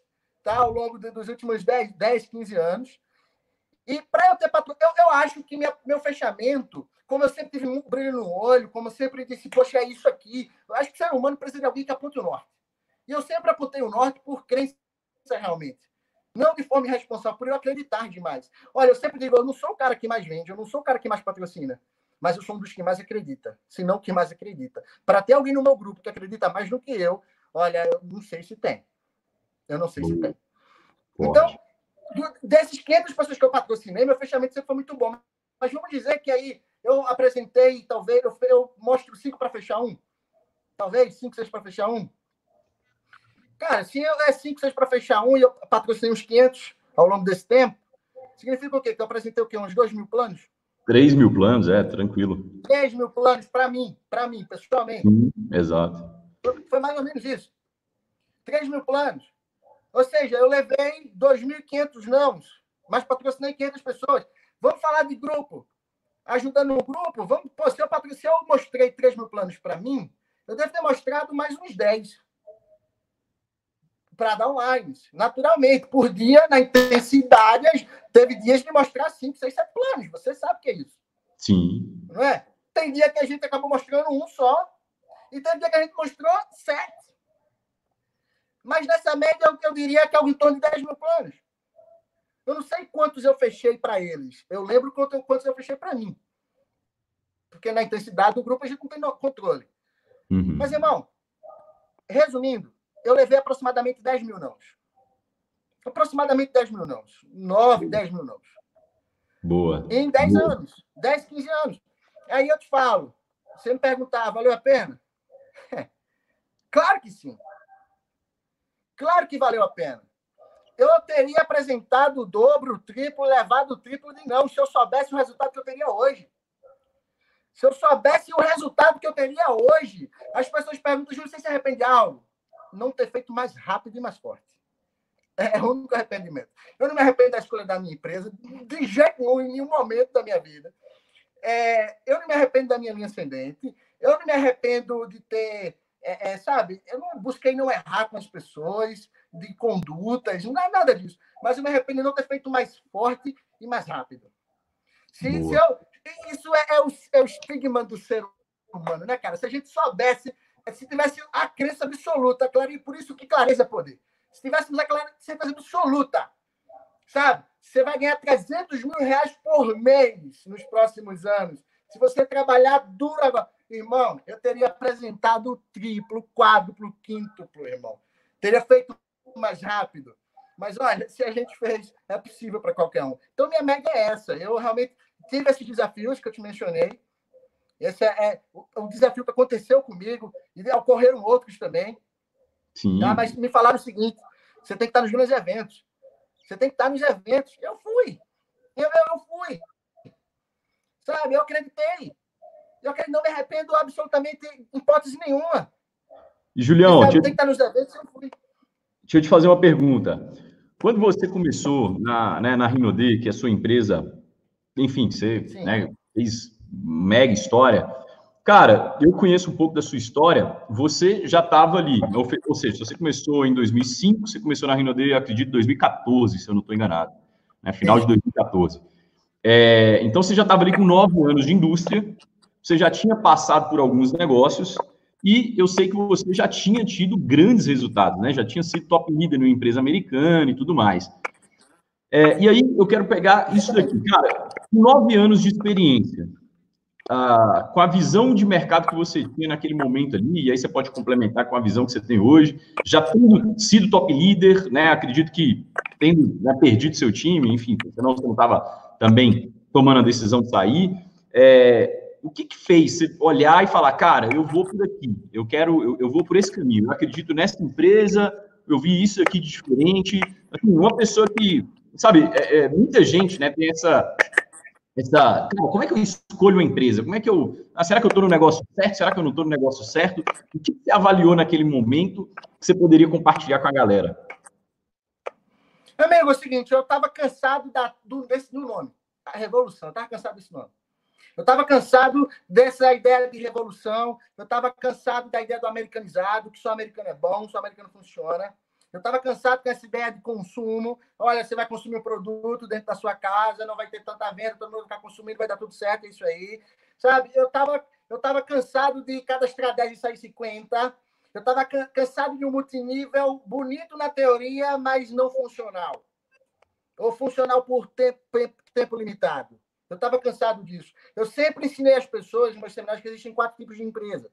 tá, ao longo dos últimos 10, 10 15 anos. E para eu ter patrocinado, eu, eu acho que minha, meu fechamento como eu sempre tive muito brilho no olho, como eu sempre disse, poxa, é isso aqui. Eu acho que o ser humano precisa de alguém que aponte o norte. E eu sempre apontei o norte por crença realmente. Não de forma irresponsável, por eu acreditar demais. Olha, eu sempre digo, eu não sou o cara que mais vende, eu não sou o cara que mais patrocina, mas eu sou um dos que mais acredita, se não que mais acredita. Para ter alguém no meu grupo que acredita mais do que eu, olha, eu não sei se tem. Eu não sei se tem. Então, desses 500 pessoas que eu patrocinei, meu fechamento sempre foi muito bom. Mas vamos dizer que aí eu apresentei, talvez, eu, eu mostro cinco para fechar um. Talvez, cinco, seis para fechar um. Cara, se eu é cinco, seis para fechar um e eu patrocinei uns 500 ao longo desse tempo, significa o quê? Que eu apresentei o quê? Uns 2 mil planos? 3 mil planos, é, tranquilo. 3 mil planos para mim, para mim, pessoalmente. Sim, exato. Foi, foi mais ou menos isso. 3 mil planos. Ou seja, eu levei 2.500 nãos, mas patrocinei 500 pessoas. Vamos falar de grupo ajudando no grupo, vamos, pô, se, eu, se eu mostrei 3 mil planos para mim, eu devo ter mostrado mais uns 10. Para dar online. Naturalmente, por dia, na intensidade, teve dias de mostrar 5, 6, 7 planos. Você sabe o que é isso. Sim. Não é? Tem dia que a gente acabou mostrando um só, e tem dia que a gente mostrou sete. Mas nessa média, eu, eu diria que é em torno de 10 mil planos. Eu não sei quantos eu fechei para eles. Eu lembro quantos eu fechei para mim. Porque na intensidade do grupo a gente não tem controle. Uhum. Mas, irmão, resumindo, eu levei aproximadamente 10 mil não. Aproximadamente 10 mil não. 9, 10 mil não. Boa. Em 10 Boa. anos. 10, 15 anos. Aí eu te falo, você me perguntar, valeu a pena? claro que sim. Claro que valeu a pena. Eu teria apresentado o dobro, o triplo, levado o triplo de não, se eu soubesse o resultado que eu teria hoje. Se eu soubesse o resultado que eu teria hoje, as pessoas perguntam, Júlio, você se arrepende de algo? Não ter feito mais rápido e mais forte. É o único arrependimento. Eu não me arrependo da escolha da minha empresa, de jeito nenhum, em nenhum momento da minha vida. É, eu não me arrependo da minha linha ascendente. Eu não me arrependo de ter, é, é, sabe? Eu não busquei não errar com as pessoas, de condutas, não é nada disso. Mas eu me arrependo de não ter feito mais forte e mais rápido. Se, se eu, isso é, é, o, é o estigma do ser humano, né, cara? Se a gente soubesse, se tivesse a crença absoluta, claro, por isso que clareza é poder. Se tivéssemos a certeza absoluta, sabe? Você vai ganhar 300 mil reais por mês nos próximos anos. Se você trabalhar duro agora. Irmão, eu teria apresentado o triplo, quádruplo, quíntuplo, irmão. Teria feito mais rápido. Mas olha, se a gente fez, é possível para qualquer um. Então, minha média é essa. Eu realmente tive esses desafios que eu te mencionei. Esse é, é o desafio que aconteceu comigo, e ocorreram outros também. Sim. Tá? Mas me falaram o seguinte: você tem que estar nos meus eventos. Você tem que estar nos eventos. Eu fui. Eu, eu, eu fui. Sabe? Eu acreditei. Eu acredito, não me arrependo absolutamente em hipótese nenhuma. E, Julião, sabe, tem que estar nos eventos, eu fui. Deixa eu te fazer uma pergunta. Quando você começou na, né, na Rinode, que é a sua empresa, enfim, você né, fez mega história. Cara, eu conheço um pouco da sua história. Você já estava ali, ou, seja, você começou em 2005, você começou na Rinode, acredito, em 2014, se eu não estou enganado, né, final de 2014. É, então você já estava ali com nove anos de indústria, você já tinha passado por alguns negócios e eu sei que você já tinha tido grandes resultados, né? Já tinha sido top líder numa empresa americana e tudo mais. É, e aí eu quero pegar isso daqui, cara, nove anos de experiência, com a visão de mercado que você tinha naquele momento ali, e aí você pode complementar com a visão que você tem hoje, já tendo sido top líder, né? Acredito que tendo né, perdido seu time, enfim, senão você não estava também tomando a decisão de sair. É, o que, que fez você olhar e falar, cara, eu vou por aqui, eu quero, eu, eu vou por esse caminho, eu acredito nessa empresa, eu vi isso aqui de diferente. Assim, uma pessoa que sabe, é, é, muita gente, né, tem essa, essa, como é que eu escolho uma empresa? Como é que eu, ah, será que eu estou no negócio certo? Será que eu não estou no negócio certo? O que você avaliou naquele momento que você poderia compartilhar com a galera? Amigo, é o seguinte, eu estava cansado da, do, desse do nome, a revolução, estava cansado desse nome. Eu estava cansado dessa ideia de revolução, eu estava cansado da ideia do americanizado, que só americano é bom, só americano funciona. Eu estava cansado com essa ideia de consumo. Olha, você vai consumir um produto dentro da sua casa, não vai ter tanta venda, todo mundo vai consumindo, vai dar tudo certo, é isso aí. Sabe? Eu estava eu tava cansado de cada estratégia sair 50. Eu estava cansado de um multinível bonito na teoria, mas não funcional. Ou funcional por tempo, tempo limitado. Eu estava cansado disso. Eu sempre ensinei às pessoas, em meus seminários, que existem quatro tipos de empresa.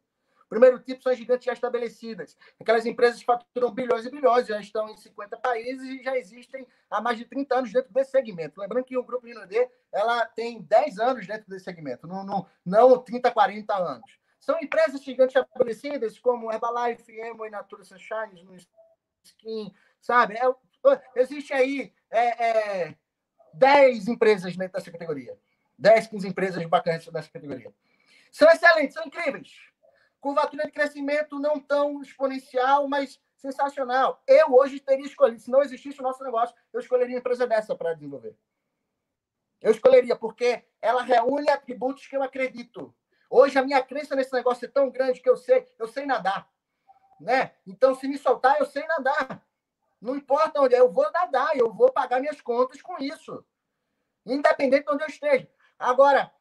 Primeiro tipo são as gigantes já estabelecidas. Aquelas empresas que faturam bilhões e bilhões, já estão em 50 países e já existem há mais de 30 anos dentro desse segmento. Lembrando que o Grupo Rinode, ela tem 10 anos dentro desse segmento, não, não, não 30, 40 anos. São empresas gigantes estabelecidas como Herbalife, Emo e Natura Sunshine, no Skin, sabe? É, existe aí é, é, 10 empresas dentro dessa categoria. 10, 15 empresas bacanas nessa categoria. São excelentes, são incríveis curvatura de crescimento não tão exponencial, mas sensacional. Eu hoje teria escolhido, se não existisse o nosso negócio, eu escolheria uma empresa dessa para desenvolver. Eu escolheria, porque ela reúne atributos que eu acredito. Hoje a minha crença nesse negócio é tão grande que eu sei, eu sei nadar. Né? Então, se me soltar, eu sei nadar. Não importa onde é, eu vou nadar, eu vou pagar minhas contas com isso. Independente de onde eu esteja. Agora,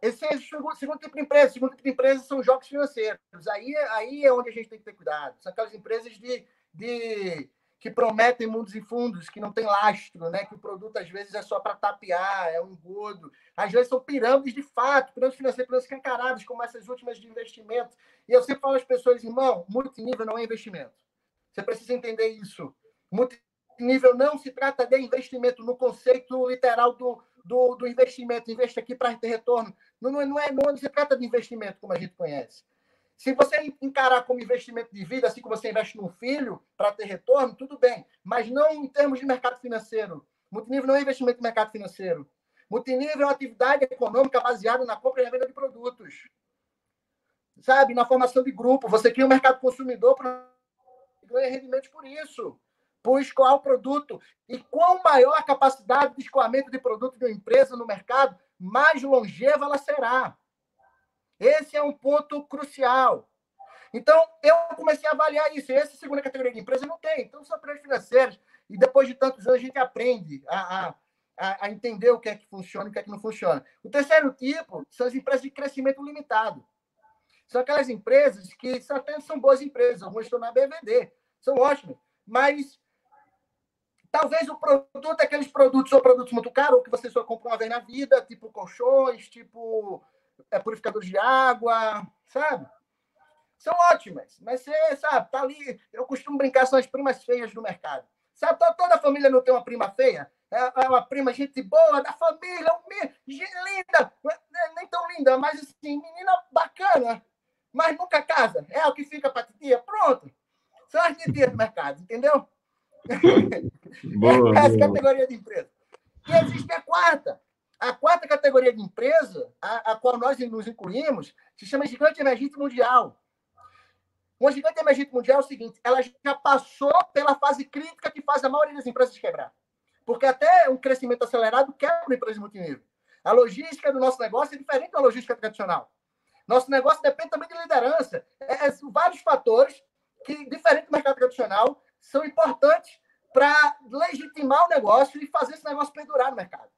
esse é o segundo, tipo de empresa. O segundo tipo de empresa são jogos financeiros. Aí, aí é onde a gente tem que ter cuidado. São aquelas empresas de, de que prometem mundos e fundos, que não tem lastro, né? que o produto às vezes é só para tapear, é um engodo. Às vezes são pirâmides de fato, pirâmides financeiras, pirâmides escancaradas, como essas últimas de investimento. E eu sempre falo às pessoas, irmão, multinível não é investimento. Você precisa entender isso. Multinível não se trata de investimento no conceito literal do, do, do investimento. Investe aqui para ter retorno. Não, não, é, não, é, não se trata de investimento como a gente conhece. Se você encarar como investimento de vida, assim como você investe num filho para ter retorno, tudo bem. Mas não em termos de mercado financeiro. Multinível não é investimento no mercado financeiro. Multinível é uma atividade econômica baseada na compra e venda de produtos. Sabe? Na formação de grupo. Você cria um mercado consumidor para ganhar rendimentos por isso. Por escoar o produto. E quão maior a capacidade de escoamento de produto de uma empresa no mercado, mais longeva ela será. Esse é um ponto crucial. Então, eu comecei a avaliar isso. Essa segunda categoria de empresa não tem. Então, são empresas financeiras. E depois de tantos anos, a gente aprende a, a, a, entender o que é que funciona e o que é que não funciona. O terceiro tipo são as empresas de crescimento limitado. São aquelas empresas que até são boas empresas. Algumas estão na BVD. São ótimas. Mas talvez o produto, aqueles produtos, ou produtos muito caros, que você só compra uma vez na vida, tipo colchões, tipo é, purificadores de água, sabe? São ótimas, mas você, sabe, tá ali. Eu costumo brincar, são as primas feias do mercado. Sabe, toda família não tem uma prima feia? É, é uma prima, gente boa, da família, linda, é, nem tão linda, mas assim, menina bacana, mas nunca casa. É o que fica para tia. Pronto. São as titias do mercado, entendeu? Boa, Essa boa. categoria de empresa. E existe a quarta, a quarta categoria de empresa, a, a qual nós nos incluímos, se chama gigante emergente mundial. Uma gigante emergente mundial é o seguinte: ela já passou pela fase crítica que faz a maioria das empresas quebrar. Porque até um crescimento acelerado quebra uma empresa multinível. A logística do nosso negócio é diferente da logística tradicional. Nosso negócio depende também de liderança. É, é, vários fatores que, diferente do mercado tradicional, são importantes para legitimar o negócio e fazer esse negócio perdurar no mercado.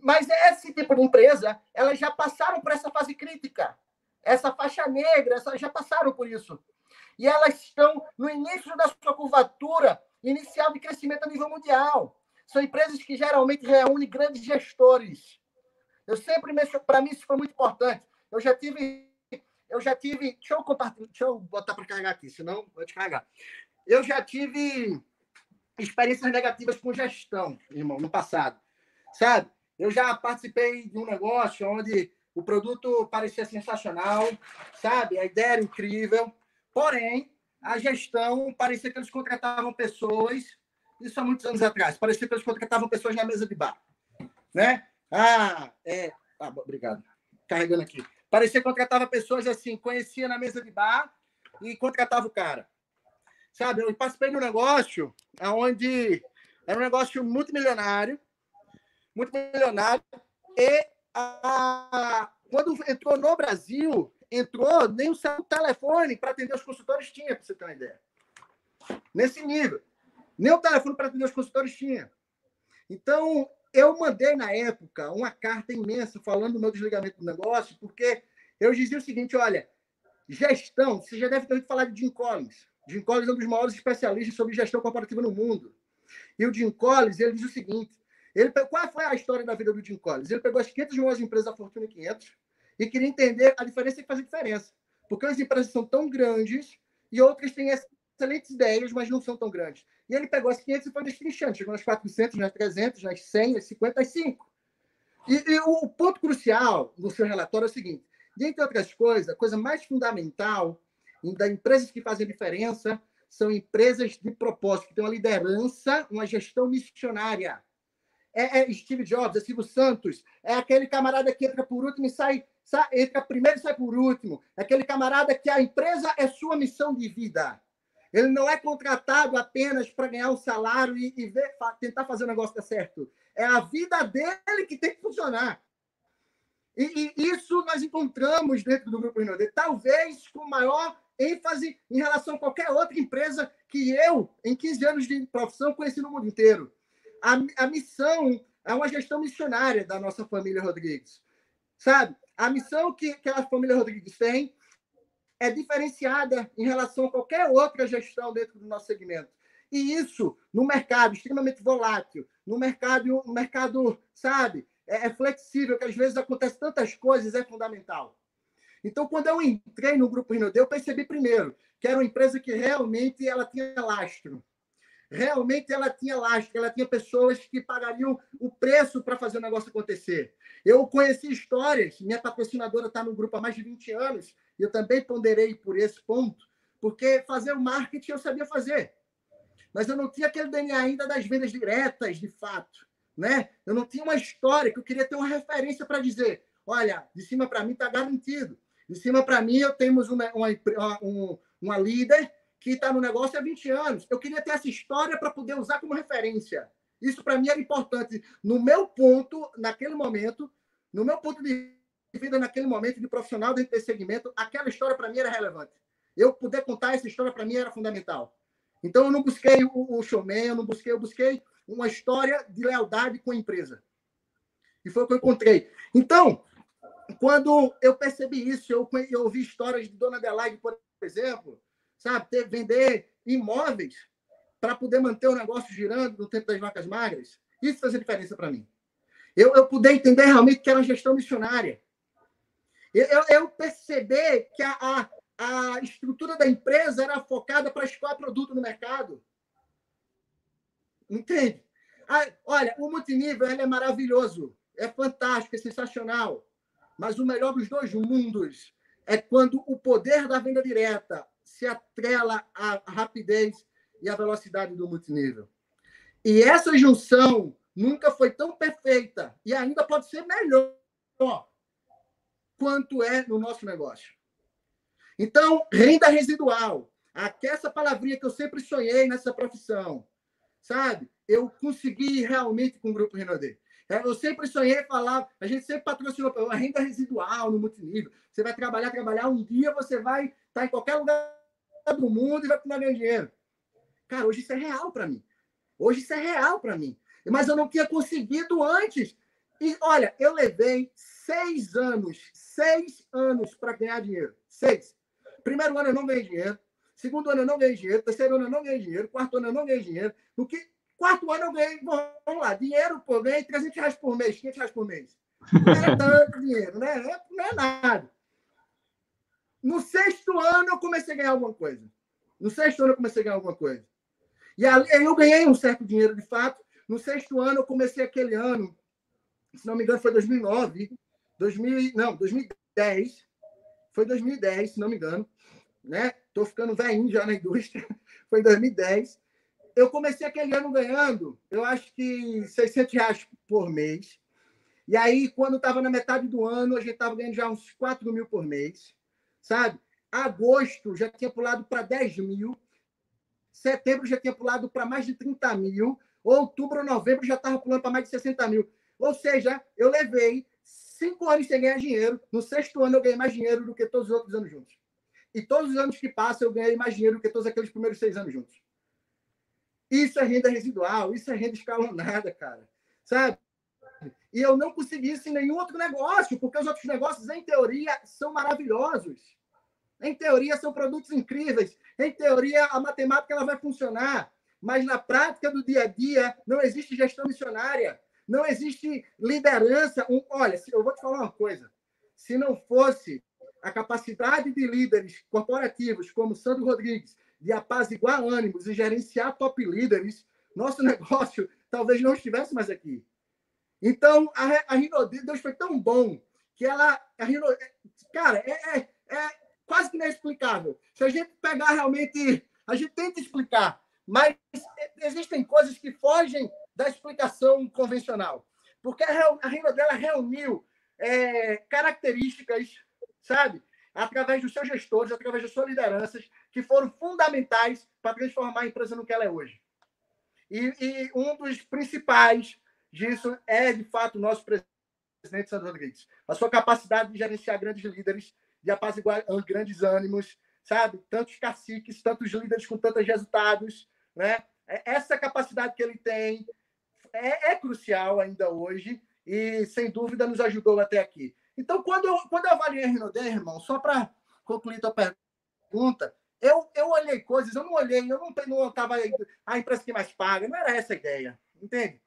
Mas esse tipo de empresa, elas já passaram por essa fase crítica. Essa faixa negra, elas já passaram por isso. E elas estão no início da sua curvatura inicial de crescimento a nível mundial. São empresas que geralmente reúnem grandes gestores. Eu sempre para mim isso foi muito importante. Eu já tive, eu já tive, deixa eu compartilhar, deixa eu botar para carregar aqui, senão vou descarregar. Eu já tive experiências negativas com gestão, irmão, no passado. Sabe? Eu já participei de um negócio onde o produto parecia sensacional, sabe? A ideia era incrível, porém, a gestão parecia que eles contratavam pessoas, isso há muitos anos atrás, parecia que eles contratavam pessoas na mesa de bar, né? Ah, é. Ah, obrigado. Carregando aqui. Parecia que contratava pessoas assim, conhecia na mesa de bar e contratava o cara. Sabe, eu participei de um negócio onde era um negócio multimilionário, muito milionário. E a, quando entrou no Brasil, entrou, nem o seu telefone para atender os consultores tinha, para você ter uma ideia. Nesse nível. Nem o telefone para atender os consultores tinha. Então, eu mandei na época uma carta imensa falando do meu desligamento do negócio, porque eu dizia o seguinte: olha, gestão, você já deve ter ouvido falar de Jim Collins. Jim Collins é um dos maiores especialistas sobre gestão corporativa no mundo. E o Jim Collins, ele diz o seguinte: ele, qual foi a história da vida do Jim Collins? Ele pegou as 500 maiores empresas da Fortuna 500 e queria entender a diferença e fazer diferença. Porque as empresas são tão grandes e outras têm excelentes ideias, mas não são tão grandes. E ele pegou as 500 e foi destrinchando. Chegou nas 400, nas 300, nas 100, nas 55. E, e o, o ponto crucial do seu relatório é o seguinte. Dentre outras coisas, a coisa mais fundamental das empresas que fazem diferença são empresas de propósito, que têm uma liderança, uma gestão missionária é, é Steve Jobs, é Silvio Santos, é aquele camarada que entra por último e sai, sai, entra primeiro e sai por último, é aquele camarada que a empresa é sua missão de vida. Ele não é contratado apenas para ganhar um salário e, e ver, tentar fazer o negócio dar certo. É a vida dele que tem que funcionar. E, e isso nós encontramos dentro do Grupo Rinode. Talvez com maior ênfase em relação a qualquer outra empresa que eu, em 15 anos de profissão, conheci no mundo inteiro. A, a missão é uma gestão missionária da nossa família Rodrigues. Sabe? A missão que, que a família Rodrigues tem é diferenciada em relação a qualquer outra gestão dentro do nosso segmento. E isso, no mercado extremamente volátil, no mercado, no mercado sabe, é, é flexível, que às vezes acontece tantas coisas, é fundamental. Então, quando eu entrei no Grupo Rinode, eu percebi primeiro que era uma empresa que realmente ela tinha lastro. Realmente ela tinha lastro, ela tinha pessoas que pagariam o preço para fazer o negócio acontecer. Eu conheci histórias, minha patrocinadora está no grupo há mais de 20 anos, e eu também ponderei por esse ponto, porque fazer o marketing eu sabia fazer. Mas eu não tinha aquele DNA ainda das vendas diretas, de fato. Né? Eu não tinha uma história que eu queria ter uma referência para dizer: olha, de cima para mim está garantido. De cima para mim, eu temos uma, uma, uma, uma líder que está no negócio há 20 anos. Eu queria ter essa história para poder usar como referência. Isso para mim era importante. No meu ponto, naquele momento, no meu ponto de vida, naquele momento de profissional dentro desse segmento, aquela história para mim era relevante. Eu poder contar essa história para mim era fundamental. Então eu não busquei o, o showman, eu não busquei, eu busquei uma história de lealdade com a empresa. E foi o que eu encontrei. Então, quando eu percebi isso, eu, eu ouvi histórias de Dona Adelaide, por exemplo, sabe, ter, vender imóveis para poder manter o negócio girando no tempo das vacas magras. Isso fazia diferença para mim. Eu, eu pude entender realmente que era uma gestão missionária. Eu, eu, eu que a, a, a estrutura da empresa era focada para escoar produto no mercado. Entende? Ah, olha, o multinível é maravilhoso, é fantástico, é sensacional. Mas o melhor dos dois mundos é quando o poder da venda direta se atrela à rapidez e à velocidade do multinível. E essa junção nunca foi tão perfeita e ainda pode ser melhor quanto é no nosso negócio. Então, renda residual, essa palavrinha que eu sempre sonhei nessa profissão, sabe? Eu consegui realmente com o Grupo Renaudet. É, eu sempre sonhei falar, a gente sempre patrocinou a renda residual no multinível. Você vai trabalhar, trabalhar, um dia você vai estar tá em qualquer lugar do mundo e vai ganhar dinheiro. Cara, hoje isso é real para mim. Hoje isso é real para mim. Mas eu não tinha conseguido antes. E olha, eu levei seis anos, seis anos para ganhar dinheiro. Seis. Primeiro ano eu não ganhei dinheiro. Segundo ano eu não ganhei dinheiro. Terceiro ano eu não ganhei dinheiro. Quarto ano eu não ganhei dinheiro. No que Quarto ano eu ganhei, vamos lá, dinheiro, pô, ganhei 300 reais por mês, 500 reais por mês. Não era tanto dinheiro, né? Não é nada. No sexto ano eu comecei a ganhar alguma coisa. No sexto ano eu comecei a ganhar alguma coisa. E aí eu ganhei um certo dinheiro de fato. No sexto ano eu comecei aquele ano, se não me engano foi 2009, 2000, não, 2010. Foi 2010, se não me engano, né? Tô ficando velhinho já na indústria. Foi em 2010 eu comecei aquele ano ganhando, eu acho que 600 reais por mês. E aí, quando estava na metade do ano, a gente estava ganhando já uns 4 mil por mês, sabe? Agosto já tinha pulado para 10 mil. Setembro já tinha pulado para mais de 30 mil. Outubro, novembro já estava pulando para mais de 60 mil. Ou seja, eu levei cinco anos sem ganhar dinheiro. No sexto ano, eu ganhei mais dinheiro do que todos os outros anos juntos. E todos os anos que passam, eu ganhei mais dinheiro do que todos aqueles primeiros seis anos juntos. Isso é renda residual, isso é renda escalonada, cara. Sabe? E eu não consegui isso em nenhum outro negócio, porque os outros negócios, em teoria, são maravilhosos. Em teoria, são produtos incríveis. Em teoria, a matemática ela vai funcionar. Mas na prática do dia a dia, não existe gestão missionária. Não existe liderança. Um, olha, eu vou te falar uma coisa. Se não fosse a capacidade de líderes corporativos como Sandro Rodrigues, de apaziguar ânimos e gerenciar top líderes, nosso negócio talvez não estivesse mais aqui. Então, a, a Rinode, Deus foi tão bom que ela. A Rinode, cara, é, é, é quase que inexplicável. Se a gente pegar realmente. A gente tenta explicar, mas existem coisas que fogem da explicação convencional. Porque a Rinode dela reuniu é, características, sabe? Através dos seus gestores, através das suas lideranças, que foram fundamentais para transformar a empresa no que ela é hoje. E, e, um dos principais disso é, de fato, o nosso presidente Sandro Rodrigues. A sua capacidade de gerenciar grandes líderes, de apaziguar grandes ânimos, sabe? Tantos caciques, tantos líderes com tantos resultados, né? É, essa capacidade que ele tem é, é crucial ainda hoje e, sem dúvida, nos ajudou até aqui. Então, quando eu, quando eu avaliei Rinode, irmão, só para concluir tua pergunta, eu, eu olhei coisas, eu não olhei, eu não estava a empresa que mais paga, não era essa a ideia, entende?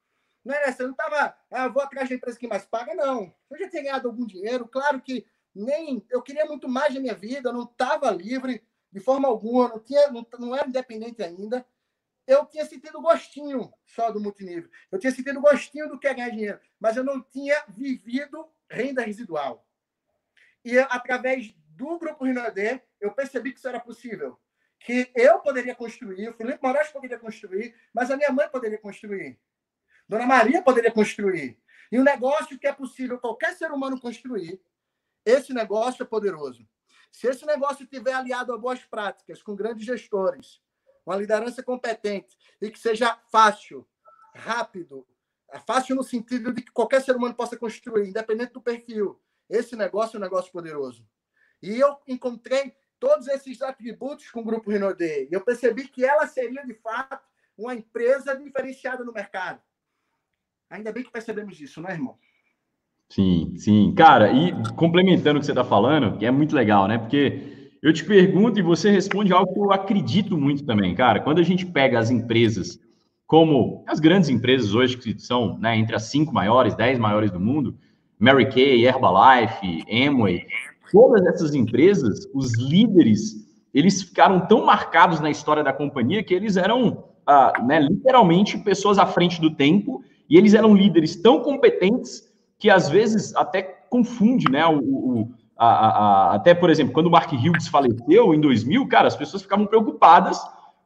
Não era essa, eu não estava, ah, vou atrás da empresa que mais paga, não. Eu já tinha ganhado algum dinheiro, claro que nem eu queria muito mais da minha vida, eu não estava livre de forma alguma, não, tinha, não, não era independente ainda. Eu tinha sentido gostinho só do multinível. Eu tinha sentido gostinho do que é ganhar dinheiro, mas eu não tinha vivido renda residual. E através do Grupo Rinodê, eu percebi que isso era possível. Que eu poderia construir, o Felipe Moraes poderia construir, mas a minha mãe poderia construir. Dona Maria poderia construir. E um negócio que é possível qualquer ser humano construir, esse negócio é poderoso. Se esse negócio estiver aliado a boas práticas, com grandes gestores, uma liderança competente e que seja fácil, rápido, é fácil no sentido de que qualquer ser humano possa construir, independente do perfil, esse negócio é um negócio poderoso. E eu encontrei todos esses atributos com o Grupo Renault E eu percebi que ela seria, de fato, uma empresa diferenciada no mercado. Ainda bem que percebemos isso, não é, irmão? Sim, sim. Cara, e complementando o que você está falando, que é muito legal, né? Porque eu te pergunto e você responde algo que eu acredito muito também, cara. Quando a gente pega as empresas, como as grandes empresas hoje, que são né, entre as cinco maiores, dez maiores do mundo, Mary Kay, Herbalife, Amway, todas essas empresas, os líderes, eles ficaram tão marcados na história da companhia que eles eram ah, né, literalmente pessoas à frente do tempo e eles eram líderes tão competentes que às vezes até confunde, né? O, o a, a, até, por exemplo, quando o Mark Hughes faleceu em 2000, cara, as pessoas ficavam preocupadas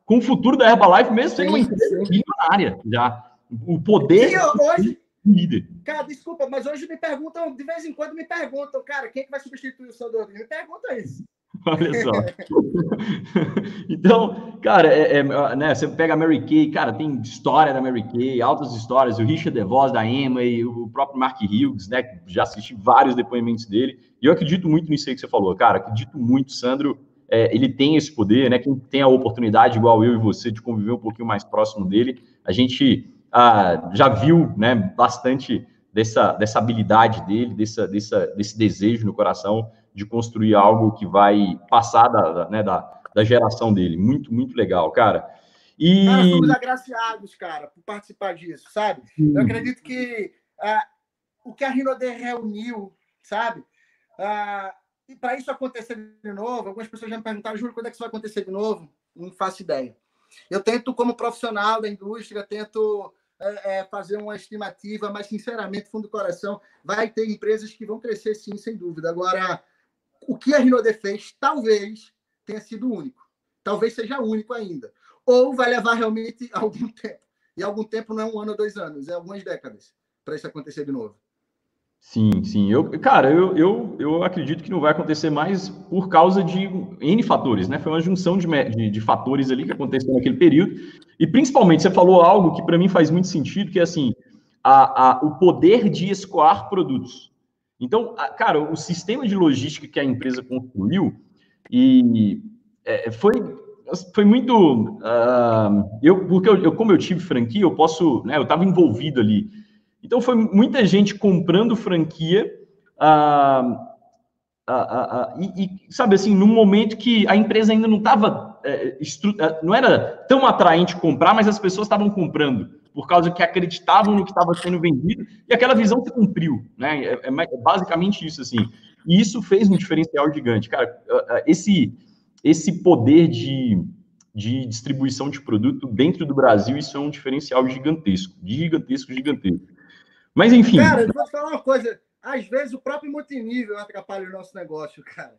com o futuro da Herbalife, mesmo sendo uma empresa milionária já. O poder. Hoje, líder. Cara, desculpa, mas hoje me perguntam, de vez em quando me perguntam, cara, quem é que vai substituir o Sandro? Me pergunta isso. Olha só. então, cara, é, é, né, você pega a Mary Kay, cara, tem história da Mary Kay, altas histórias, o Richard DeVos da Emma e o próprio Mark Hughes, né, já assisti vários depoimentos dele, e eu acredito muito nisso aí que você falou, cara, acredito muito, Sandro, é, ele tem esse poder, né, quem tem a oportunidade, igual eu e você, de conviver um pouquinho mais próximo dele, a gente ah, já viu, né, bastante dessa, dessa habilidade dele, dessa, dessa, desse desejo no coração de construir algo que vai passar da, né, da, da geração dele. Muito, muito legal, cara. E... Cara, somos agraciados, cara, por participar disso, sabe? Sim. Eu acredito que ah, o que a Rinode reuniu, sabe? Ah, e para isso acontecer de novo, algumas pessoas já me perguntaram, Júlio, quando é que isso vai acontecer de novo? Não faço ideia. Eu tento, como profissional da indústria, tento é, é, fazer uma estimativa, mas, sinceramente, fundo do coração, vai ter empresas que vão crescer sim, sem dúvida. Agora, o que a Rinode fez, talvez tenha sido único. Talvez seja único ainda. Ou vai levar realmente algum tempo. E algum tempo não é um ano ou dois anos, é algumas décadas para isso acontecer de novo. Sim, sim. Eu, cara, eu, eu, eu acredito que não vai acontecer mais por causa de N fatores, né? Foi uma junção de, de, de fatores ali que aconteceu naquele período. E principalmente, você falou algo que para mim faz muito sentido, que é assim, a, a, o poder de escoar produtos. Então, cara, o sistema de logística que a empresa construiu e é, foi foi muito uh, eu porque eu, eu, como eu tive franquia eu posso né eu estava envolvido ali então foi muita gente comprando franquia uh, uh, e, e, sabe assim num momento que a empresa ainda não estava é, não era tão atraente comprar mas as pessoas estavam comprando por causa que acreditavam no que estava sendo vendido, e aquela visão se cumpriu, né? É, é, é, basicamente isso, assim. E isso fez um diferencial gigante. Cara, esse, esse poder de, de distribuição de produto dentro do Brasil, isso é um diferencial gigantesco, gigantesco, gigantesco. Mas, enfim... Cara, eu vou te falar uma coisa. Às vezes o próprio multinível atrapalha o nosso negócio, cara.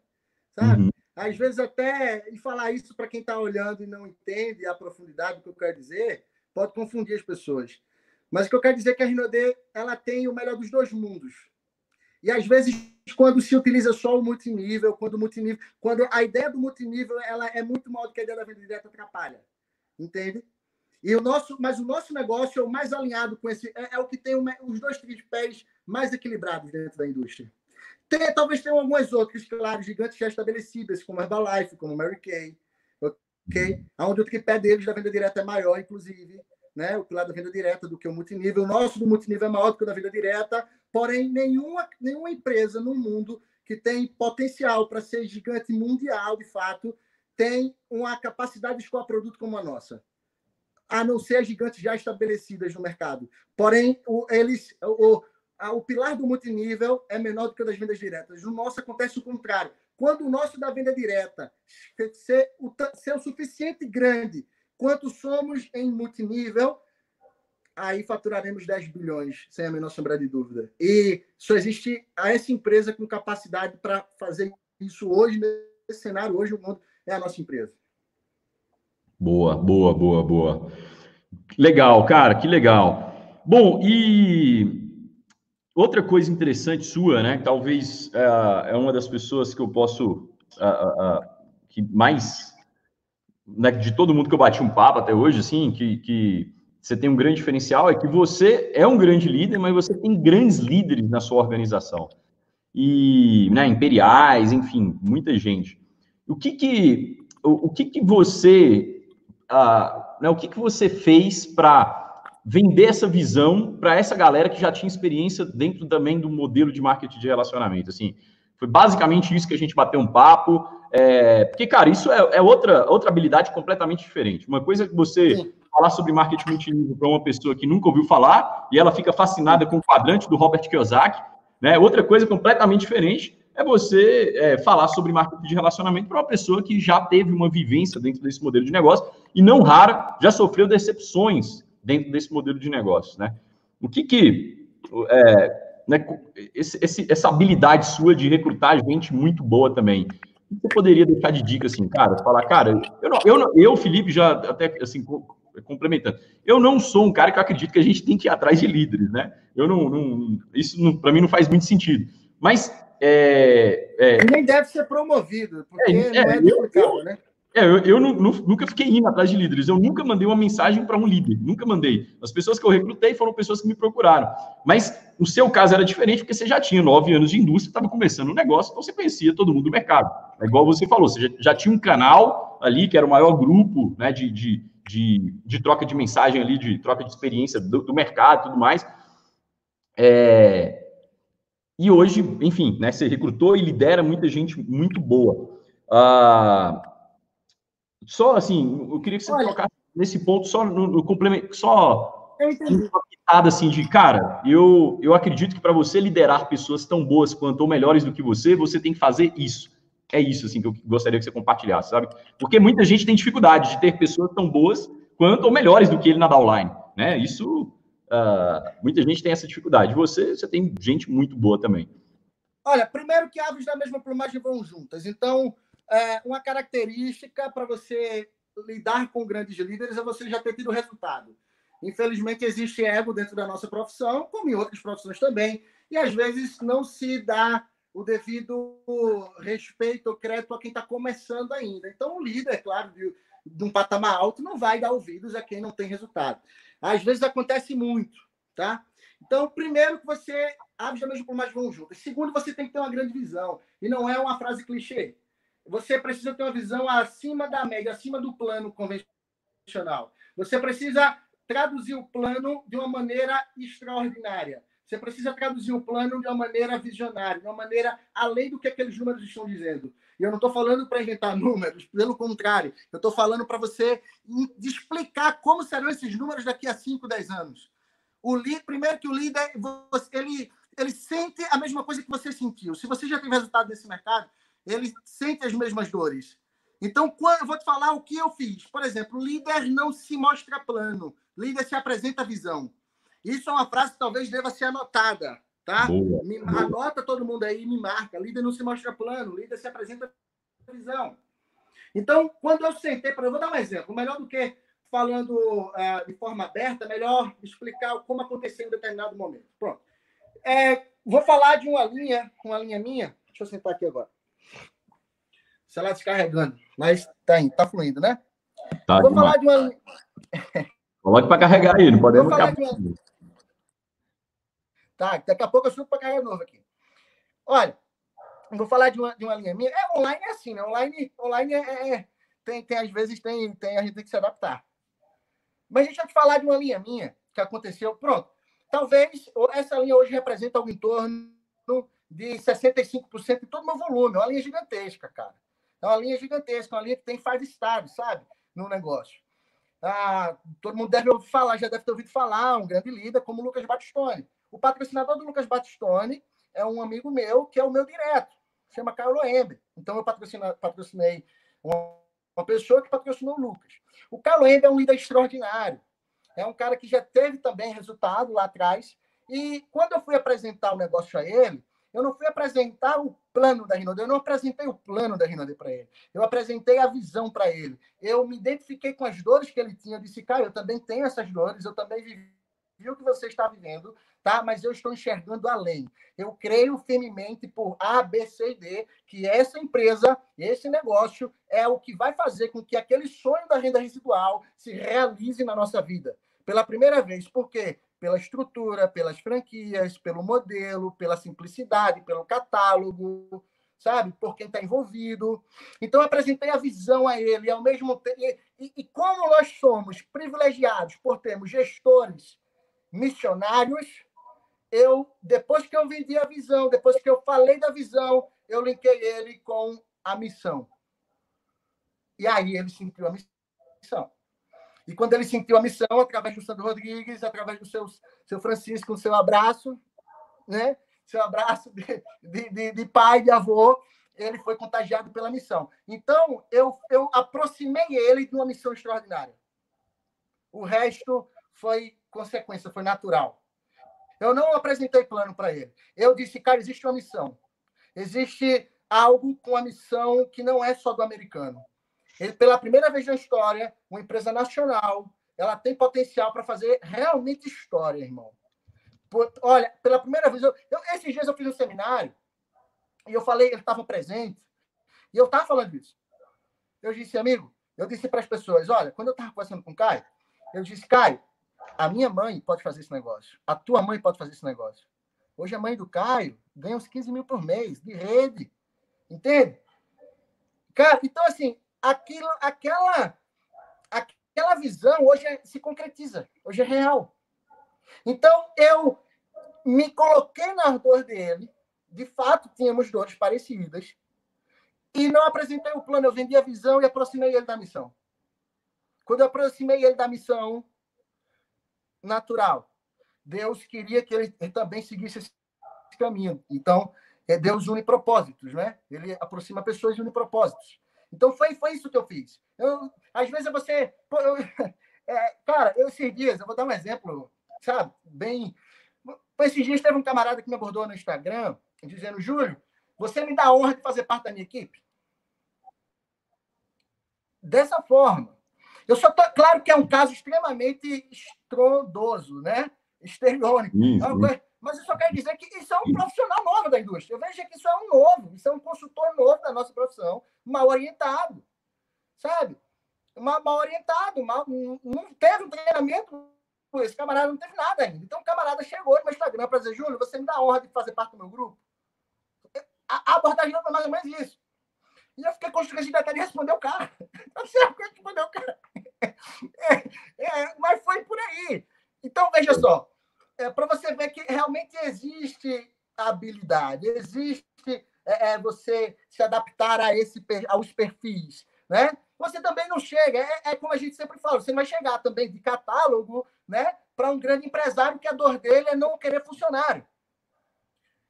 Sabe? Uhum. Às vezes até, e falar isso para quem está olhando e não entende a profundidade do que eu quero dizer, pode confundir as pessoas. Mas o que eu quero dizer é que a Rinode ela tem o melhor dos dois mundos. E às vezes, quando se utiliza só o multinível, quando o multinível, quando a ideia do multinível ela é muito maior do que a ideia da venda direta atrapalha. Entende? E o nosso, mas o nosso negócio é o mais alinhado com esse, é, é o que tem uma, os dois tripés mais equilibrados dentro da indústria. Tem, talvez tenham algumas outras, claro, gigantes já estabelecidas, como Herbalife, como Mary Kay, ok? Onde o tripé deles da venda direta é maior, inclusive, né? O pilar da venda direta do que o multinível. O nosso do multinível é maior do que o da venda direta, porém, nenhuma, nenhuma empresa no mundo que tem potencial para ser gigante mundial, de fato, tem uma capacidade de escoar produto como a nossa, a não ser as gigantes já estabelecidas no mercado. Porém, o, eles, o, o pilar do multinível é menor do que o das vendas diretas. No nosso acontece o contrário. Quando o nosso da venda direta ser o, ser o suficiente grande quanto somos em multinível, aí faturaremos 10 bilhões, sem a menor sombra de dúvida. E só existe essa empresa com capacidade para fazer isso hoje, nesse cenário, hoje o mundo é a nossa empresa. Boa, boa, boa, boa. Legal, cara, que legal. Bom, e outra coisa interessante sua, né? Talvez uh, é uma das pessoas que eu posso uh, uh, que mais né, de todo mundo que eu bati um papo até hoje, assim, que, que você tem um grande diferencial é que você é um grande líder, mas você tem grandes líderes na sua organização. E, né, imperiais, enfim, muita gente. O que que, o, o que, que você, né, o que que você fez para vender essa visão para essa galera que já tinha experiência dentro também do modelo de marketing de relacionamento? Assim, foi basicamente isso que a gente bateu um papo. É, porque, cara, isso é, é, outra, outra habilidade completamente diferente. Uma coisa que você Sim falar sobre marketing multinível para uma pessoa que nunca ouviu falar e ela fica fascinada com o quadrante do Robert Kiyosaki, né? Outra coisa completamente diferente é você é, falar sobre marketing de relacionamento para uma pessoa que já teve uma vivência dentro desse modelo de negócio e não rara já sofreu decepções dentro desse modelo de negócio, né? O que que é, né, esse, esse, essa habilidade sua de recrutar gente muito boa também. Você poderia deixar de dica assim, cara, falar, cara, eu, não, eu, eu Felipe, já até assim complementando. Eu não sou um cara que acredito que a gente tem que ir atrás de líderes, né? Eu não, não isso para mim não faz muito sentido. Mas é, é, nem deve ser promovido, porque é, não é, é duplicado, né? É, eu, eu não, nunca fiquei indo atrás de líderes. Eu nunca mandei uma mensagem para um líder. Nunca mandei. As pessoas que eu recrutei foram pessoas que me procuraram. Mas o seu caso era diferente, porque você já tinha nove anos de indústria, estava começando um negócio, então você conhecia todo mundo do mercado. É igual você falou, você já, já tinha um canal ali, que era o maior grupo né, de, de, de, de troca de mensagem ali, de troca de experiência do, do mercado e tudo mais. É, e hoje, enfim, né, você recrutou e lidera muita gente muito boa. Ah, só assim, eu queria que você Olha, colocasse nesse ponto só no, no complemento, só uma pitada assim de cara, eu, eu acredito que para você liderar pessoas tão boas quanto ou melhores do que você, você tem que fazer isso é isso assim que eu gostaria que você compartilhasse, sabe? Porque muita gente tem dificuldade de ter pessoas tão boas quanto ou melhores do que ele na downline, né? Isso uh, muita gente tem essa dificuldade. Você, você tem gente muito boa também. Olha, primeiro que aves da mesma plumagem vão juntas. Então, é, uma característica para você lidar com grandes líderes é você já ter tido resultado. Infelizmente, existe ego dentro da nossa profissão, como em outras profissões também, e às vezes não se dá o devido respeito ou crédito a quem está começando ainda. Então, o líder, claro, de, de, um patamar alto, não vai dar ouvidos a quem não tem resultado. Às vezes acontece muito, tá? Então, primeiro que você abre da mesma por mais vão juntas. Segundo, você tem que ter uma grande visão. E não é uma frase clichê. Você precisa ter uma visão acima da média, acima do plano convencional. Você precisa traduzir o plano de uma maneira extraordinária. Você precisa traduzir o plano de uma maneira visionária, de uma maneira além do que aqueles números estão dizendo. E eu não estou falando para inventar números, pelo contrário, eu estou falando para você explicar como serão esses números daqui a 5, 10 anos. O líder, primeiro que o líder, ele, ele sente a mesma coisa que você sentiu. Se você já tem resultado nesse mercado, ele sente as mesmas dores. Então, quando eu vou te falar o que eu fiz. Por exemplo, o líder não se mostra plano, líder se apresenta visão. Isso é uma frase que talvez deva ser anotada, tá? Boa, me, boa. Anota todo mundo aí e me marca. Líder não se mostra plano, líder se apresenta visão. Então, quando eu sentei para. Eu vou dar um exemplo. Melhor do que falando uh, de forma aberta, melhor explicar como aconteceu em determinado momento. Pronto. É, vou falar de uma linha, uma linha minha. Deixa eu sentar aqui agora. O celular descarregando, mas tá indo, tá fluindo, né? Tá vou demais. falar de uma. Coloque para carregar aí, não podemos. Vou falar de Tá, daqui a pouco eu subo para carregar novo aqui. Olha, vou falar de uma, de uma linha minha. É, online é assim, né? Online, online é, é, é, tem, tem, às vezes, tem, tem, a gente tem que se adaptar. Mas deixa eu te falar de uma linha minha que aconteceu. Pronto. Talvez essa linha hoje representa algo em torno de 65% de todo o meu volume. É uma linha gigantesca, cara. É uma linha gigantesca, uma linha que tem five stars, sabe? No negócio. Ah, todo mundo deve ouvir falar, já deve ter ouvido falar, um grande líder como o Lucas Batistone. O patrocinador do Lucas Batistone é um amigo meu, que é o meu direto, chama Carlo Ember. Então, eu patrocinei uma, pessoa que patrocinou o Lucas. O Carlo Ember é um líder extraordinário. É um cara que já teve também resultado lá atrás. E quando eu fui apresentar o negócio a ele, eu não fui apresentar o plano da Rinode, eu não apresentei o plano da Rinode para ele. Eu apresentei a visão para ele. Eu me identifiquei com as dores que ele tinha. Eu disse, cara, eu também tenho essas dores, eu também vivi o que você está vivendo, tá? Mas eu estou enxergando além. Eu creio firmemente por A, B, C e D que essa empresa, esse negócio é o que vai fazer com que aquele sonho da renda residual se realize na nossa vida. Pela primeira vez. Por quê? pela estrutura, pelas franquias, pelo modelo, pela simplicidade, pelo catálogo, sabe? Por quem está envolvido. Então, apresentei a visão a ele, ao mesmo tempo. E, e, como nós somos privilegiados por termos gestores missionários, eu, depois que eu vendi a visão, depois que eu falei da visão, eu linkei ele com a missão. E aí ele sentiu a missão. E quando ele sentiu a missão, através do Sandro Rodrigues, através do seu, seu Francisco, o seu abraço, né? seu abraço de, de, de, de pai, de avô, ele foi contagiado pela missão. Então, eu, eu aproximei ele de uma missão extraordinária. O resto foi consequência, foi natural. Eu não apresentei plano para ele. Eu disse, cara, existe uma missão. Existe algo com a missão que não é só do americano. Ele, pela primeira vez na história, uma empresa nacional, ela tem potencial para fazer realmente história, irmão. Por, olha, pela primeira vez, eu, eu, esses dias eu fiz um seminário e eu falei, ele estava presente, e eu estava falando disso. Eu disse, amigo, eu disse para as pessoas, olha, quando eu estava conversando com o Caio, eu disse, Caio, a minha mãe pode fazer esse negócio, a tua mãe pode fazer esse negócio. Hoje a mãe do Caio ganha uns 15 mil por mês de rede, entende? Cara, então assim, aquilo, aquela, aquela visão hoje é, se concretiza, hoje é real. Então, eu me coloquei na dor dele, de fato, tínhamos dores parecidas, e não apresentei o plano, eu vendi a visão e aproximei ele da missão. Quando eu aproximei ele da missão, natural, Deus queria que ele também seguisse esse caminho. Então, é Deus une propósitos, né? Ele aproxima pessoas e une propósitos. Então foi, foi isso que eu fiz. Eu, às vezes você. Pô, eu, é, cara, eu esses dias, eu vou dar um exemplo, sabe? Bem. Esses dias teve um camarada que me abordou no Instagram, dizendo: Júlio, você me dá a honra de fazer parte da minha equipe? Dessa forma. Eu só tô, claro que é um caso extremamente estrondoso, né? Estereônico. Isso, é coisa, mas eu só quero dizer que isso é um profissional novo da indústria. Eu vejo que isso é um novo, isso é um consultor novo da nossa profissão, mal orientado, sabe? Mal, mal orientado, mal, não teve um treinamento, esse camarada não teve nada ainda. Então o camarada chegou no meu Instagram para dizer, Júlio, você me dá a honra de fazer parte do meu grupo? A, a abordagem foi mais ou menos isso. E eu fiquei constrangido até de responder o cara. Eu que responder o cara. É, é, mas foi por aí. Então, veja só, é, para você ver que realmente existe habilidade, existe é, é, você se adaptar a esse, aos perfis, né? Você também não chega, é, é como a gente sempre fala, você não vai chegar também de catálogo, né? Para um grande empresário que a dor dele é não querer funcionário.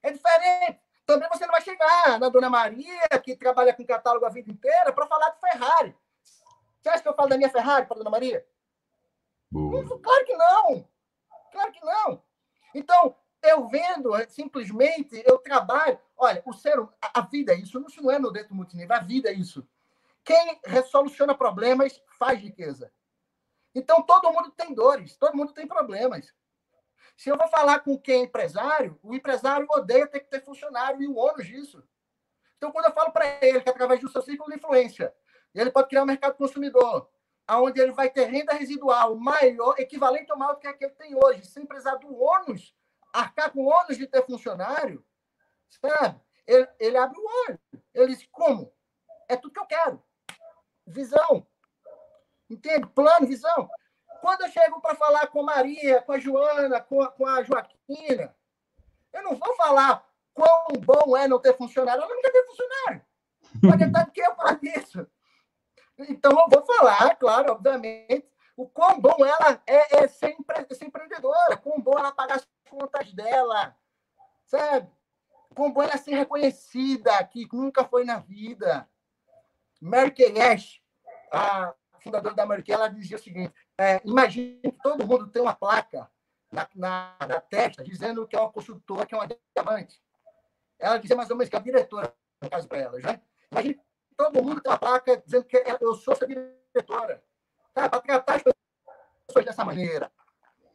É diferente. Também você não vai chegar na Dona Maria, que trabalha com catálogo a vida inteira, para falar de Ferrari. Você acha que eu falo da minha Ferrari para Dona Maria? Boa. Claro que não. Claro que não. Então, eu vendo, é, simplesmente, eu trabalho. Olha, o ser, a, a vida é isso, isso não é no dentro multinível, a vida é isso. Quem resoluciona problemas faz riqueza. Então, todo mundo tem dores, todo mundo tem problemas. Se eu vou falar com quem é empresário, o empresário odeia ter que ter funcionário e o ônus disso. Então, quando eu falo para ele que através do seu ciclo de influência, ele pode criar um mercado consumidor, onde ele vai ter renda residual maior, equivalente ao maior do que aquele que tem hoje, sem precisar do ônus, arcar com o ônus de ter funcionário, sabe? ele, ele abre o olho. Ele diz, como? É tudo que eu quero. Visão. Entende? Plano, visão. Quando eu chego para falar com a Maria, com a Joana, com a, com a Joaquina, eu não vou falar quão bom é não ter funcionário. Ela não quer ter funcionário. Pode de que eu falo isso. Então, eu vou falar, claro, obviamente, o quão bom ela é, é ser, empre, ser empreendedora, quão bom ela pagar as contas dela, sabe? Quão bom ela ser reconhecida, que nunca foi na vida. Kay Ash, a fundadora da Kay, ela dizia o seguinte, é, imagine que todo mundo tem uma placa na, na, na, testa dizendo que é uma consultora, que é uma diamante. Ela dizia mais ou menos que é a diretora, no caso para ela, né? Imagine todo mundo tem uma placa dizendo que eu sou sua diretora. Tá? Para tratar as pessoas dessa maneira.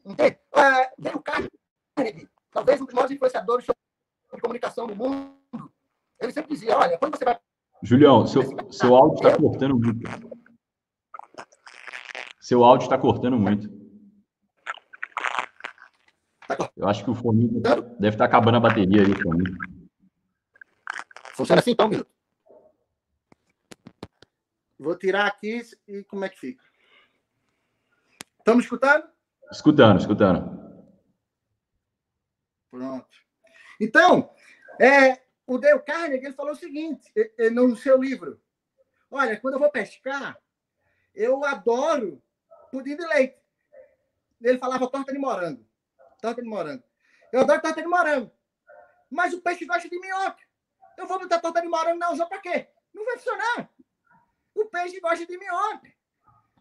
Entende? É, o Carnegie, talvez um dos maiores influenciadores de comunicação do mundo, ele sempre dizia, olha, quando você vai... Julião, seu, seu áudio está cortando muito. Seu áudio está cortando muito. Eu acho que o fone deve estar tá acabando a bateria aí. Fone. Funciona assim então, minuto. Vou tirar aqui e como é que fica? Estamos escutando? Escutando, escutando. Pronto. Então, é, o Dale Carnegie ele falou o seguinte no seu livro. Olha, quando eu vou pescar, eu adoro pudim de leite. Ele falava torta de morango. Torta de morango. Eu adoro torta de morango. Mas o peixe gosta de minhoca. Eu vou botar torta de morango na usão para quê? Não vai funcionar. O peixe gosta de minhoca.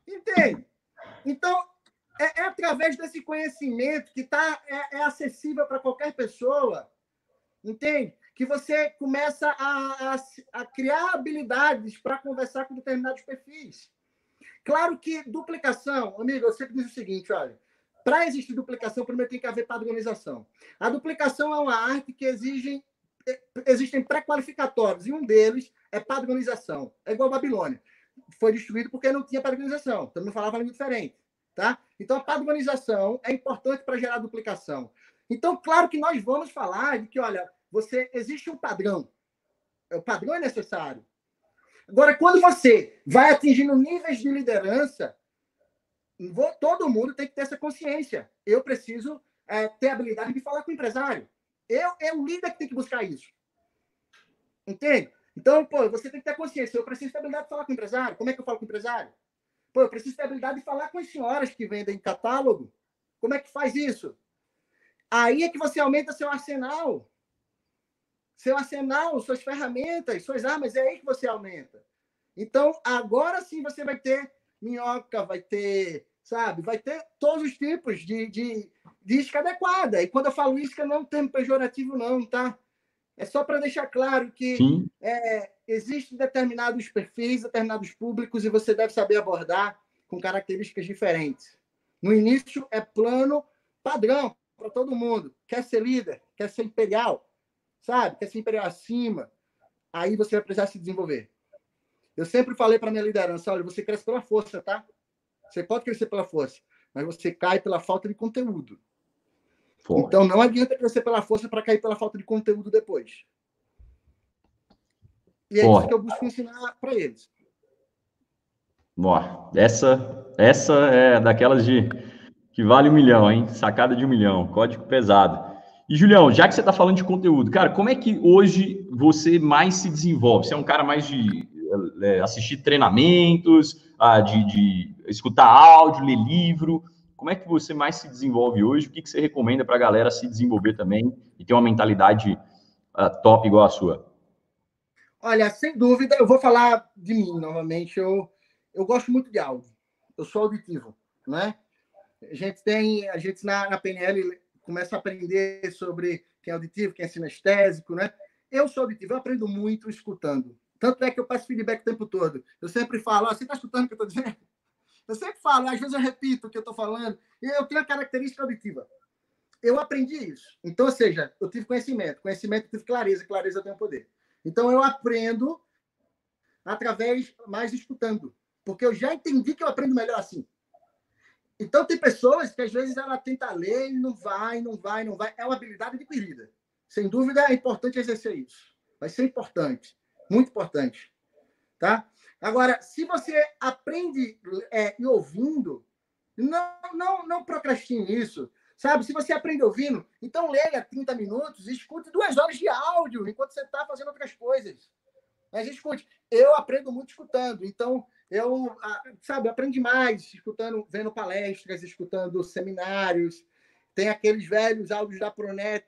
Entende? Então, é, é através desse conhecimento que tá, é, é acessível para qualquer pessoa, entende? Que você começa a, a, a criar habilidades para conversar com determinados perfis. Claro que duplicação, amigo, eu sempre diz o seguinte, olha, para existir duplicação, primeiro tem que haver padronização. A duplicação é uma arte que exige, existem pré-qualificatórios, e um deles é padronização. É igual a Babilônia. Foi destruído porque não tinha padronização, todo mundo falava língua diferente. Tá? Então, a padronização é importante para gerar duplicação. Então, claro que nós vamos falar de que, olha, você existe um padrão. O padrão é necessário. Agora, quando você vai atingindo níveis de liderança, todo mundo tem que ter essa consciência. Eu preciso é, ter a habilidade de falar com o empresário. Eu, é o líder que tem que buscar isso. Entende? Então, pô, você tem que ter consciência. Eu preciso ter habilidade de falar com o empresário. Como é que eu falo com o empresário? Pô, eu preciso ter habilidade de falar com as senhoras que vendem catálogo. Como é que faz isso? Aí é que você aumenta seu arsenal seu arsenal, suas ferramentas, suas armas, é aí que você aumenta. Então, agora sim você vai ter minhoca, vai ter, sabe, vai ter todos os tipos de, de, de isca adequada. E quando eu falo isca, não é um termo pejorativo, não, tá? É só para deixar claro que é, existem determinados perfis, determinados públicos, e você deve saber abordar com características diferentes. No início, é plano padrão para todo mundo. Quer ser líder, quer ser imperial, sabe? Quer se imperial acima, aí você vai precisar se desenvolver. Eu sempre falei para minha liderança, olha, você cresce pela força, tá? Você pode crescer pela força, mas você cai pela falta de conteúdo. Então não adianta crescer pela força para cair pela falta de conteúdo depois. E é isso que eu busco ensinar para eles. Boa. Essa, essa é daquelas de que vale um milhão, hein? Sacada de um milhão, código pesado. E, Julião, já que você está falando de conteúdo, cara, como é que hoje você mais se desenvolve? Você é um cara mais de é, assistir treinamentos, ah, de, de, escutar áudio, ler livro? Como é que você mais se desenvolve hoje? O que, que você recomenda para a galera se desenvolver também e ter uma mentalidade uh, top igual a sua? Olha, sem dúvida, eu vou falar de mim novamente. Eu, eu gosto muito de áudio. Eu sou auditivo, né? A gente tem, a gente na, na PNL começa a aprender sobre quem é auditivo, quem é sinestésico, né? Eu sou auditivo, eu aprendo muito escutando. Tanto é que eu passo feedback o tempo todo. Eu sempre falo, você está escutando o que eu estou dizendo? Eu sempre falo, às vezes eu repito o que eu estou falando, eu tenho a característica auditiva. Eu aprendi isso. Então, ou seja, eu tive conhecimento. Conhecimento, eu tive clareza. Clareza tenho poder. Então, eu aprendo através mais escutando. Porque eu já entendi que eu aprendo melhor assim. Então, tem pessoas que às vezes ela tenta ler e não vai, não vai, não vai. É uma habilidade adquirida. Sem dúvida, é importante exercer isso. Vai ser importante, muito importante, tá? Agora, se você aprende é, e ouvindo, não, não, não procrastine isso. Sabe? Se você aprende ouvindo, então leia 30 minutos e escute duas horas de áudio enquanto você está fazendo outras coisas. Mas escute, eu aprendo muito escutando, então eu, sabe, aprendi mais escutando, vendo palestras, escutando seminários. Tem aqueles velhos áudios da Pronet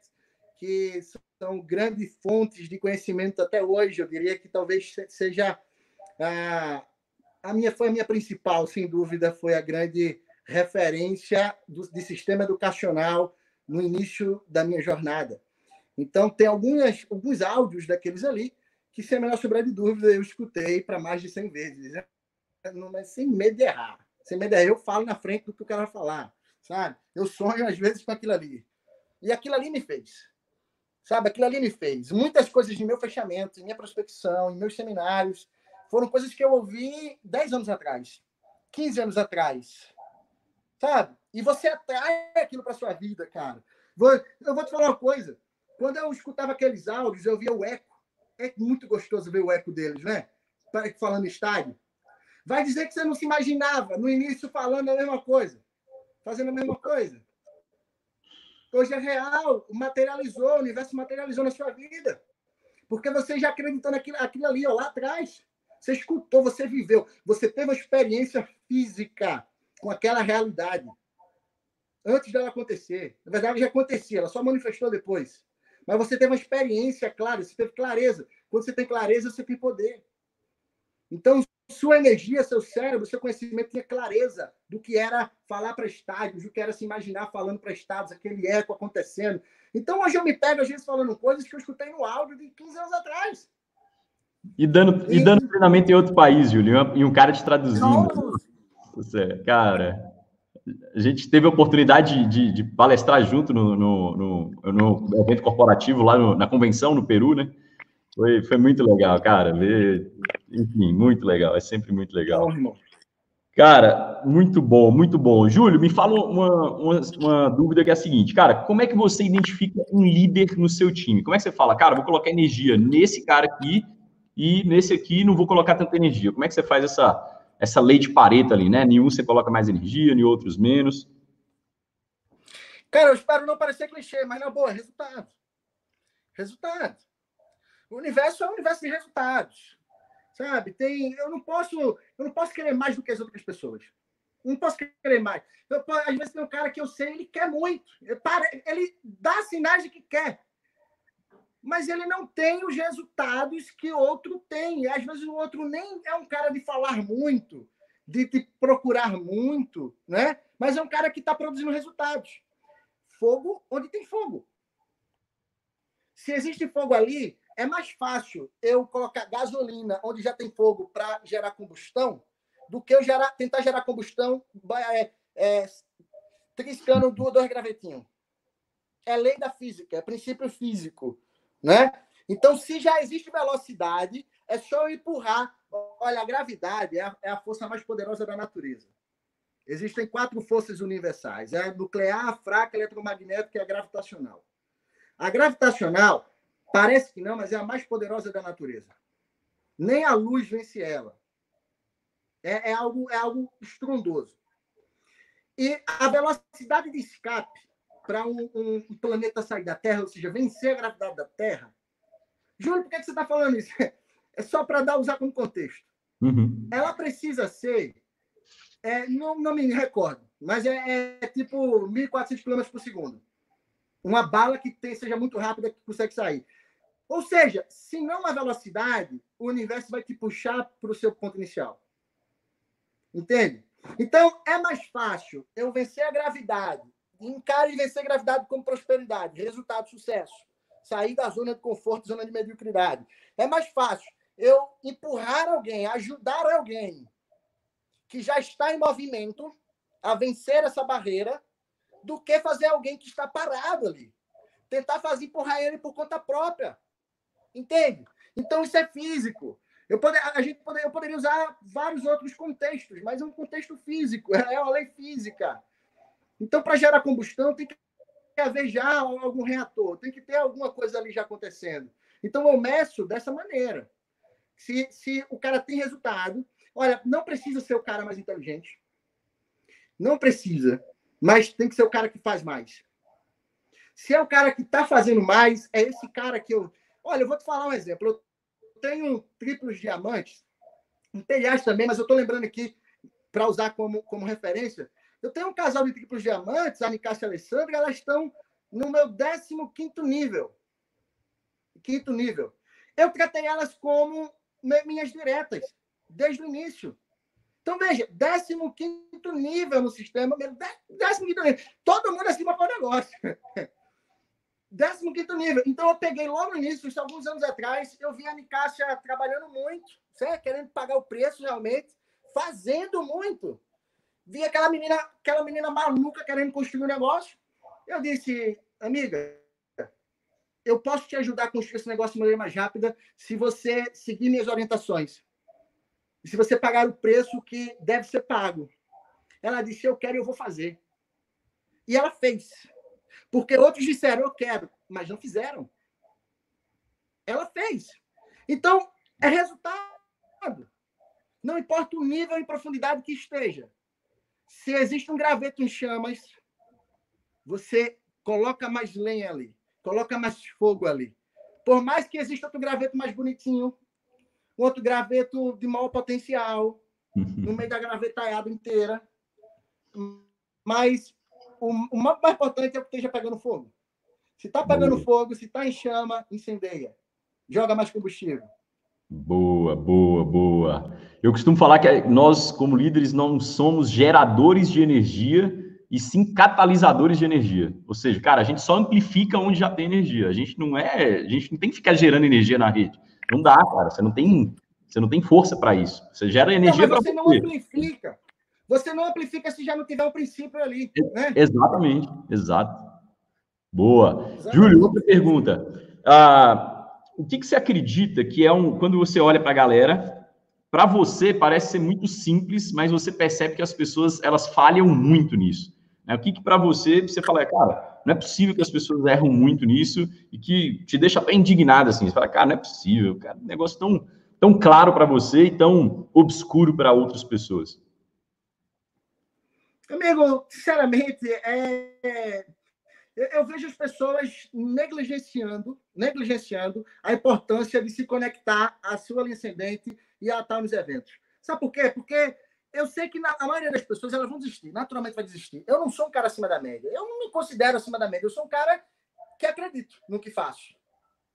que são grandes fontes de conhecimento até hoje. Eu diria que talvez seja a, a minha foi a minha principal, sem dúvida, foi a grande referência do, de sistema educacional no início da minha jornada. Então, tem algumas, alguns áudios daqueles ali que, sem a menor sombra de dúvida, eu escutei para mais de 100 vezes. Né? Mas sem medo de errar. Sem medo de errar. Eu falo na frente do que o cara vai falar, sabe? Eu sonho, às vezes, com aquilo ali. E aquilo ali me fez. Sabe? Aquilo ali me fez. Muitas coisas de meu fechamento, em minha prospecção, em meus seminários, foram coisas que eu ouvi 10 anos atrás, 15 anos atrás, sabe? E você atrai aquilo para sua vida, cara. Eu vou te falar uma coisa. Quando eu escutava aqueles áudios, eu via o eco. É muito gostoso ver o eco deles, né? Falando estádio. Vai dizer que você não se imaginava no início falando a mesma coisa, fazendo a mesma coisa. Hoje é real, materializou, o universo materializou na sua vida. Porque você já acreditou naquilo aquilo ali, ó, lá atrás. Você escutou, você viveu, você teve uma experiência física com aquela realidade antes dela acontecer. Na verdade, já acontecia, ela só manifestou depois. Mas você teve uma experiência clara, você teve clareza. Quando você tem clareza, você tem poder. Então, sua energia, seu cérebro, seu conhecimento tinha clareza do que era falar para estádios, do que era se imaginar falando para estados, aquele eco acontecendo. Então, hoje eu me pego, às vezes, falando coisas que eu escutei no áudio de 15 anos atrás. E dando, e, e dando treinamento em outro país, Júlio, e um cara te traduzindo. Você, cara, a gente teve a oportunidade de, de palestrar junto no, no, no, no, evento corporativo lá na convenção no Peru, né? Foi, foi muito legal, cara. Ver, enfim, muito legal. É sempre muito legal. Cara, muito bom, muito bom. Júlio, me fala uma, uma, uma, dúvida que é a seguinte, cara, como é que você identifica um líder no seu time? Como é que você fala, cara, vou colocar energia nesse cara aqui e nesse aqui não vou colocar tanta energia. Como é que você faz essa, essa lei de Pareto ali, né? Nenhum você coloca mais energia, em outros menos. Cara, eu espero não parecer clichê, mas na boa, resultado. Resultado. O universo é um universo de resultados. Sabe? Tem, eu não posso, eu não posso querer mais do que as outras pessoas. Não posso querer mais. Eu, às vezes tem um cara que eu sei, ele quer muito. Ele dá sinais de que quer mas ele não tem os resultados que outro tem. Às vezes o outro nem é um cara de falar muito, de, de procurar muito, né? mas é um cara que está produzindo resultados. Fogo onde tem fogo. Se existe fogo ali, é mais fácil eu colocar gasolina onde já tem fogo para gerar combustão do que eu gerar, tentar gerar combustão é, é, triscando dois gravetinhos. É lei da física, é princípio físico né? Então, se já existe velocidade, é só empurrar. Olha, a gravidade é a, é a força mais poderosa da natureza. Existem quatro forças universais: é a nuclear, a fraca, a eletromagnética e a gravitacional. A gravitacional parece que não, mas é a mais poderosa da natureza. Nem a luz vence ela. É, é algo, é algo estrondoso. E a velocidade de escape para um, um, planeta sair da Terra, ou seja, vencer a gravidade da Terra. Júlio, por que, você está falando isso? É só para dar usar como contexto. Uhum. Ela precisa ser, é, não, não me recordo, mas é, é tipo 1.400 km por segundo. Uma bala que tem, seja muito rápida que consegue sair. Ou seja, se não a velocidade, o universo vai te puxar para o seu ponto inicial. Entende? Então, é mais fácil eu vencer a gravidade Encare e vencer gravidade como prosperidade. Resultado, sucesso. Sair da zona de conforto, zona de mediocridade. É mais fácil eu empurrar alguém, ajudar alguém que já está em movimento a vencer essa barreira, do que fazer alguém que está parado ali. Tentar fazer empurrar ele por conta própria. Entende? Então isso é físico. Eu, poder, a gente poder, eu poderia usar vários outros contextos, mas é um contexto físico, é uma lei física. Então, para gerar combustão, tem que haver já algum reator, tem que ter alguma coisa ali já acontecendo. Então, eu meço dessa maneira. Se, se o cara tem resultado, olha, não precisa ser o cara mais inteligente. Não precisa. Mas tem que ser o cara que faz mais. Se é o cara que está fazendo mais, é esse cara que eu. Olha, eu vou te falar um exemplo. Eu tenho triplos diamantes, um telhas também, mas eu estou lembrando aqui para usar como, como referência. Eu tenho um casal de triplos diamantes, a Nicássia e a Alessandra, elas estão no meu 15 nível. Quinto nível. Eu tratei elas como minhas diretas, desde o início. Então, veja, 15 nível no sistema, 15 nível. Todo mundo acima para o negócio. 15 nível. Então, eu peguei logo no início, isso alguns anos atrás, eu vi a Nicássia trabalhando muito, certo? querendo pagar o preço realmente, fazendo muito. Vi aquela menina, aquela menina maluca querendo construir um negócio. Eu disse, amiga, eu posso te ajudar a construir esse negócio de maneira mais rápida se você seguir minhas orientações. E se você pagar o preço que deve ser pago. Ela disse, eu quero e eu vou fazer. E ela fez. Porque outros disseram, eu quero, mas não fizeram. Ela fez. Então, é resultado. Não importa o nível e profundidade que esteja. Se existe um graveto em chamas, você coloca mais lenha ali, coloca mais fogo ali. Por mais que exista outro graveto mais bonitinho, outro graveto de maior potencial, uhum. no meio da gravetaiada inteira, mas o, o mais importante é que esteja pegando fogo. Se está pegando fogo, se está em chama, incendeia. Joga mais combustível. Boa, boa, boa. Eu costumo falar que nós, como líderes, não somos geradores de energia, e sim catalisadores de energia. Ou seja, cara, a gente só amplifica onde já tem energia. A gente não é, a gente não tem que ficar gerando energia na rede. Não dá, cara. Você não tem, você não tem força para isso. Você gera energia para você. Não você não amplifica. Você não amplifica se já não tiver o princípio ali. Né? Exatamente, exato. Boa. Exatamente. Júlio, outra pergunta. Ah, o que, que você acredita que é um. Quando você olha para a galera, para você parece ser muito simples, mas você percebe que as pessoas elas falham muito nisso. Né? O que, que para você você fala, cara, não é possível que as pessoas erram muito nisso e que te deixa até indignado assim. Você fala, cara, não é possível, cara, negócio tão, tão claro para você e tão obscuro para outras pessoas. Amigo, sinceramente, é, eu vejo as pessoas negligenciando, negligenciando a importância de se conectar à sua linha ascendente e a estar nos eventos. Sabe por quê? Porque eu sei que na, a maioria das pessoas elas vão desistir, naturalmente vai desistir. Eu não sou um cara acima da média. Eu não me considero acima da média. Eu sou um cara que acredito no que faço.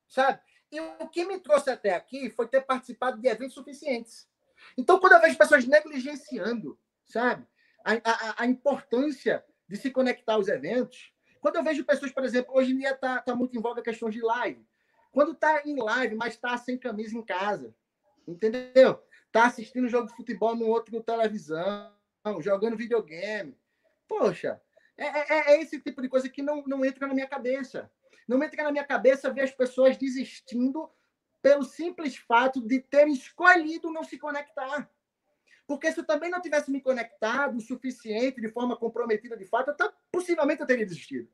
Sabe? E o que me trouxe até aqui foi ter participado de eventos suficientes. Então, quando eu vejo pessoas negligenciando, sabe? A, a, a importância de se conectar aos eventos. Quando eu vejo pessoas, por exemplo, hoje em dia está tá muito em voga a questão de live. Quando está em live, mas está sem camisa em casa. Entendeu? Tá assistindo jogo de futebol no outro televisão, jogando videogame. Poxa, é, é, é, esse tipo de coisa que não, não entra na minha cabeça. Não entra na minha cabeça ver as pessoas desistindo pelo simples fato de terem escolhido não se conectar. Porque se eu também não tivesse me conectado o suficiente, de forma comprometida de fato, eu, possivelmente eu teria desistido.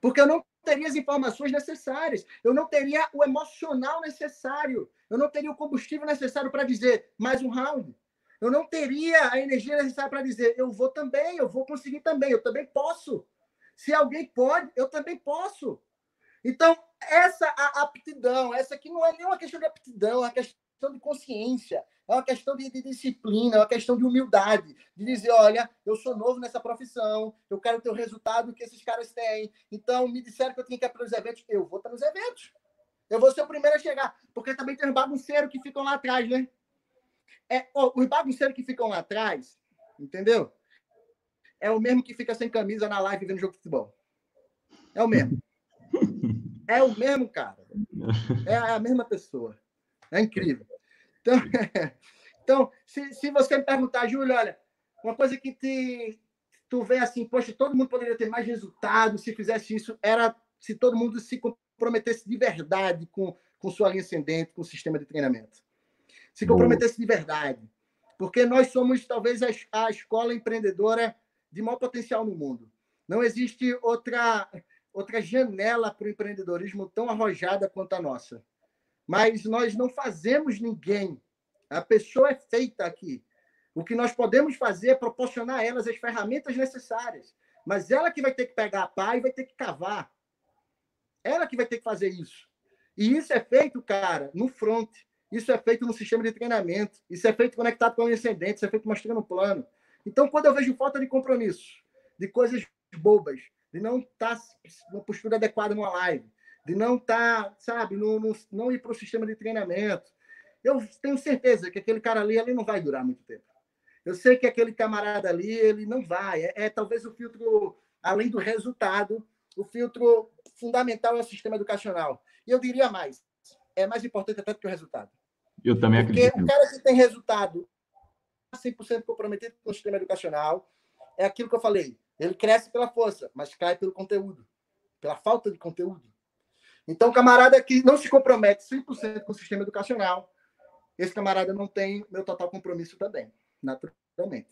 Porque eu não teria as informações necessárias, eu não teria o emocional necessário, eu não teria o combustível necessário para dizer mais um round. Eu não teria a energia necessária para dizer eu vou também, eu vou conseguir também, eu também posso. Se alguém pode, eu também posso. Então, essa aptidão, essa aqui não é nem uma questão de aptidão, é uma questão de consciência, é uma questão de, de, disciplina, é uma questão de humildade, de dizer, olha, eu sou novo nessa profissão, eu quero ter o resultado que esses caras têm. Então, me disseram que eu tinha que ir para os eventos, eu vou estar nos eventos. Eu vou ser o primeiro a chegar, porque também tem os bagunceiros que ficam lá atrás, né? É, os bagunceiros que ficam lá atrás, entendeu? É o mesmo que fica sem camisa na live vendo jogo de futebol. É o mesmo. É o mesmo, cara. É a mesma pessoa. É incrível. Então, então se, se você me perguntar, Júlio, olha, uma coisa que te, tu vê assim, poxa, todo mundo poderia ter mais resultado se fizesse isso, era se todo mundo se comprometesse de verdade com, com sua linha ascendente, com o sistema de treinamento. Se comprometesse de verdade. Porque nós somos, talvez, a, a escola empreendedora de maior potencial no mundo. Não existe outra, outra janela para o empreendedorismo tão arrojada quanto a nossa. Mas nós não fazemos ninguém. A pessoa é feita aqui. O que nós podemos fazer é proporcionar a elas as ferramentas necessárias. Mas ela que vai ter que pegar a pá e vai ter que cavar. Ela que vai ter que fazer isso. E isso é feito, cara, no front. Isso é feito no sistema de treinamento. Isso é feito conectado com o ascendente. Isso é feito mostrando o plano. Então, quando eu vejo falta de compromisso, de coisas bobas, de não estar tá numa postura adequada numa live, de não estar, tá, sabe, no, no, não ir para o sistema de treinamento, eu tenho certeza que aquele cara ali, ali não vai durar muito tempo. Eu sei que aquele camarada ali, ele não vai. É, é talvez o filtro, além do resultado, o filtro fundamental é o sistema educacional. E eu diria mais, é mais importante até do que o resultado. Eu também Porque acredito. Porque o cara que tem resultado 100% comprometido com o sistema educacional, é aquilo que eu falei. Ele cresce pela força, mas cai pelo conteúdo, pela falta de conteúdo. Então, camarada que não se compromete 100% com o sistema educacional, esse camarada não tem meu total compromisso também, naturalmente.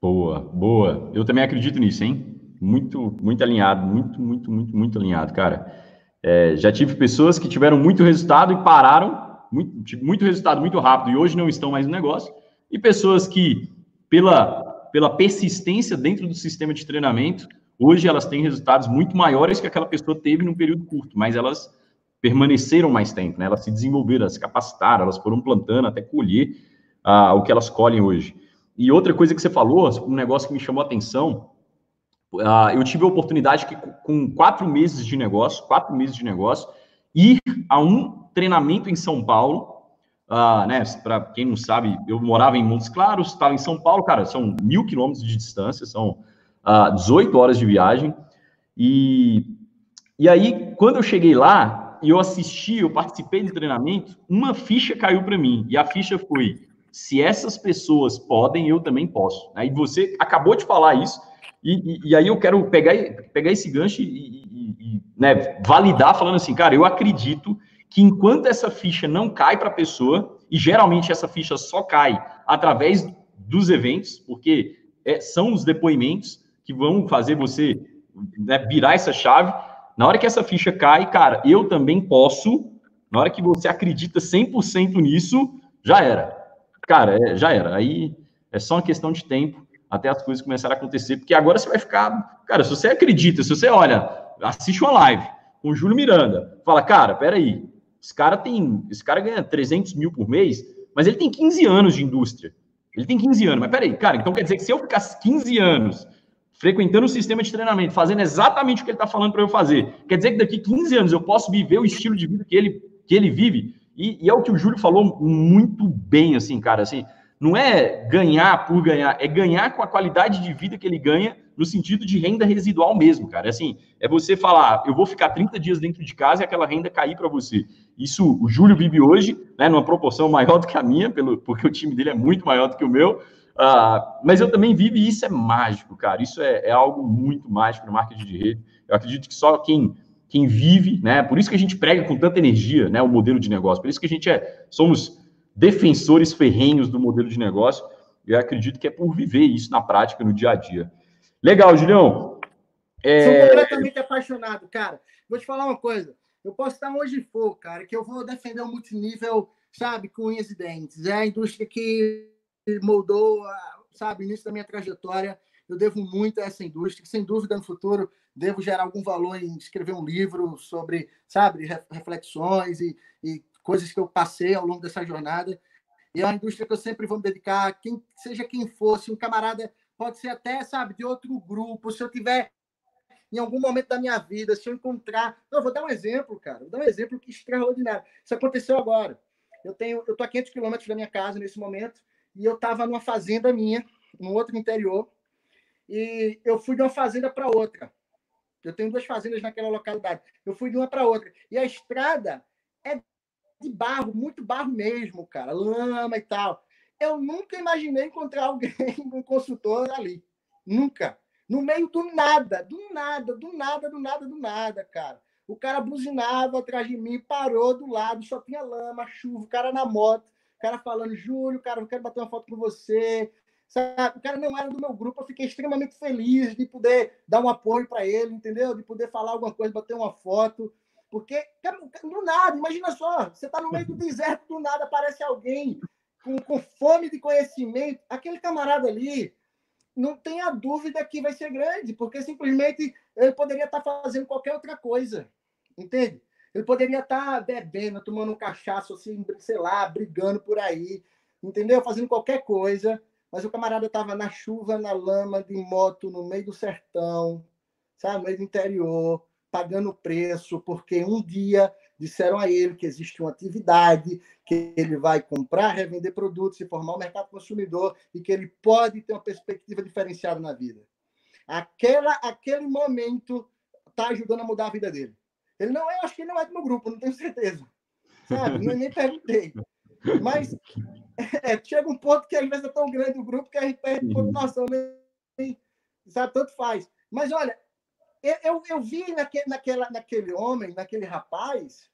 Boa, boa. Eu também acredito nisso, hein? Muito, muito alinhado, muito, muito, muito, muito alinhado, cara. É, já tive pessoas que tiveram muito resultado e pararam, muito, muito resultado muito rápido e hoje não estão mais no negócio, e pessoas que, pela, pela persistência dentro do sistema de treinamento, hoje elas têm resultados muito maiores que aquela pessoa teve num período curto, mas elas permaneceram mais tempo, né? elas se desenvolveram, elas se capacitaram, elas foram plantando até colher uh, o que elas colhem hoje. E outra coisa que você falou, um negócio que me chamou a atenção, uh, eu tive a oportunidade que, com quatro meses de negócio, quatro meses de negócio, ir a um treinamento em São Paulo, Uh, né, para quem não sabe, eu morava em Montes Claros, estava em São Paulo, cara, são mil quilômetros de distância, são ah, 18 horas de viagem. E, e aí, quando eu cheguei lá e eu assisti, eu participei do treinamento, uma ficha caiu para mim. E a ficha foi: se essas pessoas podem, eu também posso. Aí você acabou de falar isso, e, e, e aí eu quero pegar, pegar esse gancho e, e né, validar, falando assim, cara, eu acredito que enquanto essa ficha não cai para a pessoa, e geralmente essa ficha só cai através dos eventos, porque é, são os depoimentos que vão fazer você né, virar essa chave. Na hora que essa ficha cai, cara, eu também posso. Na hora que você acredita 100% nisso, já era. Cara, é, já era. Aí é só uma questão de tempo até as coisas começarem a acontecer, porque agora você vai ficar. Cara, se você acredita, se você olha, assiste uma live com o Júlio Miranda, fala, cara, peraí, esse cara tem, esse cara ganha 300 mil por mês, mas ele tem 15 anos de indústria. Ele tem 15 anos. Mas peraí, cara, então quer dizer que se eu ficasse 15 anos frequentando o sistema de treinamento, fazendo exatamente o que ele está falando para eu fazer, quer dizer que daqui 15 anos eu posso viver o estilo de vida que ele, que ele vive? E, e é o que o Júlio falou muito bem, assim, cara, assim, não é ganhar por ganhar, é ganhar com a qualidade de vida que ele ganha no sentido de renda residual mesmo, cara. Assim, é você falar, eu vou ficar 30 dias dentro de casa e aquela renda cair para você. Isso o Júlio vive hoje, né, numa proporção maior do que a minha, pelo, porque o time dele é muito maior do que o meu. Uh, mas eu também vivo e isso é mágico, cara. Isso é, é, algo muito mágico no marketing de rede. Eu acredito que só quem, quem vive, né? Por isso que a gente prega com tanta energia, né? O modelo de negócio. Por isso que a gente é, somos defensores ferrenhos do modelo de negócio. Eu acredito que é por viver isso na prática, no dia a dia. Legal, Julião. É... Sou completamente apaixonado, cara. Vou te falar uma coisa. Eu posso estar onde for, cara, que eu vou defender o multinível, sabe, com unhas e dentes. É a indústria que moldou, sabe, início da minha trajetória. Eu devo muito a essa indústria, sem dúvida no futuro devo gerar algum valor em escrever um livro sobre, sabe, reflexões e, e coisas que eu passei ao longo dessa jornada. E é uma indústria que eu sempre vou me dedicar, quem, seja quem fosse, um camarada pode ser até, sabe, de outro grupo. Se eu tiver em algum momento da minha vida, se eu encontrar. Não, eu vou dar um exemplo, cara. Vou dar um exemplo que extraordinário. Isso aconteceu agora. Eu tenho, eu tô a 500 quilômetros da minha casa nesse momento e eu estava numa fazenda minha, no outro interior, e eu fui de uma fazenda para outra. Eu tenho duas fazendas naquela localidade. Eu fui de uma para outra. E a estrada é de barro, muito barro mesmo, cara, lama e tal eu nunca imaginei encontrar alguém, um consultor ali. Nunca. No meio do nada, do nada, do nada, do nada, do nada, cara. O cara buzinava atrás de mim, parou do lado, só tinha lama, chuva, o cara na moto, o cara falando, Júlio, cara, eu quero bater uma foto com você. Sabe? O cara não era do meu grupo, eu fiquei extremamente feliz de poder dar um apoio para ele, entendeu? De poder falar alguma coisa, bater uma foto. Porque do nada, imagina só, você está no meio do deserto, do nada aparece alguém com, com fome de conhecimento. Aquele camarada ali, não tenha dúvida que vai ser grande, porque simplesmente ele poderia estar tá fazendo qualquer outra coisa, entende? Ele poderia estar tá bebendo, tomando um cachaço, assim, sei lá, brigando por aí, entendeu? Fazendo qualquer coisa, mas o camarada estava na chuva, na lama, de moto, no meio do sertão, sabe, no meio do interior, pagando preço, porque um dia disseram a ele que existe uma atividade, que ele vai comprar, revender produtos e formar um mercado consumidor e que ele pode ter uma perspectiva diferenciada na vida. Aquela, aquele momento está ajudando a mudar a vida dele. Ele não é, acho que ele não é do meu grupo, não tenho certeza. Sabe? Nem, nem perguntei. Mas é, chega um ponto que às vezes é tão grande o grupo que a gente perde noção, nem, sabe? Tanto faz. Mas olha, eu, eu vi naquele, naquela, naquele homem, naquele rapaz,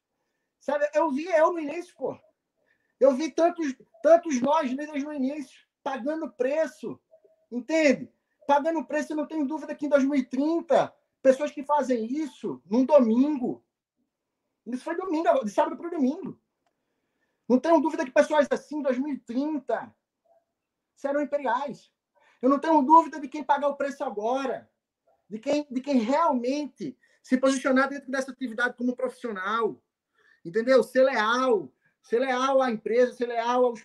sabe? Eu vi eu no início, pô. Eu vi tantos, tantos nós líderes no início, pagando preço, entende? Pagando preço, eu não tenho dúvida que em 2030, pessoas que fazem isso num domingo, isso foi domingo, de sábado para domingo. Não tenho dúvida que pessoas assim, em 2030, serão imperiais. Eu não tenho dúvida de quem pagar o preço agora de quem, de quem realmente se posicionar dentro dessa atividade como profissional, entendeu? Ser leal, ser leal à empresa, ser leal aos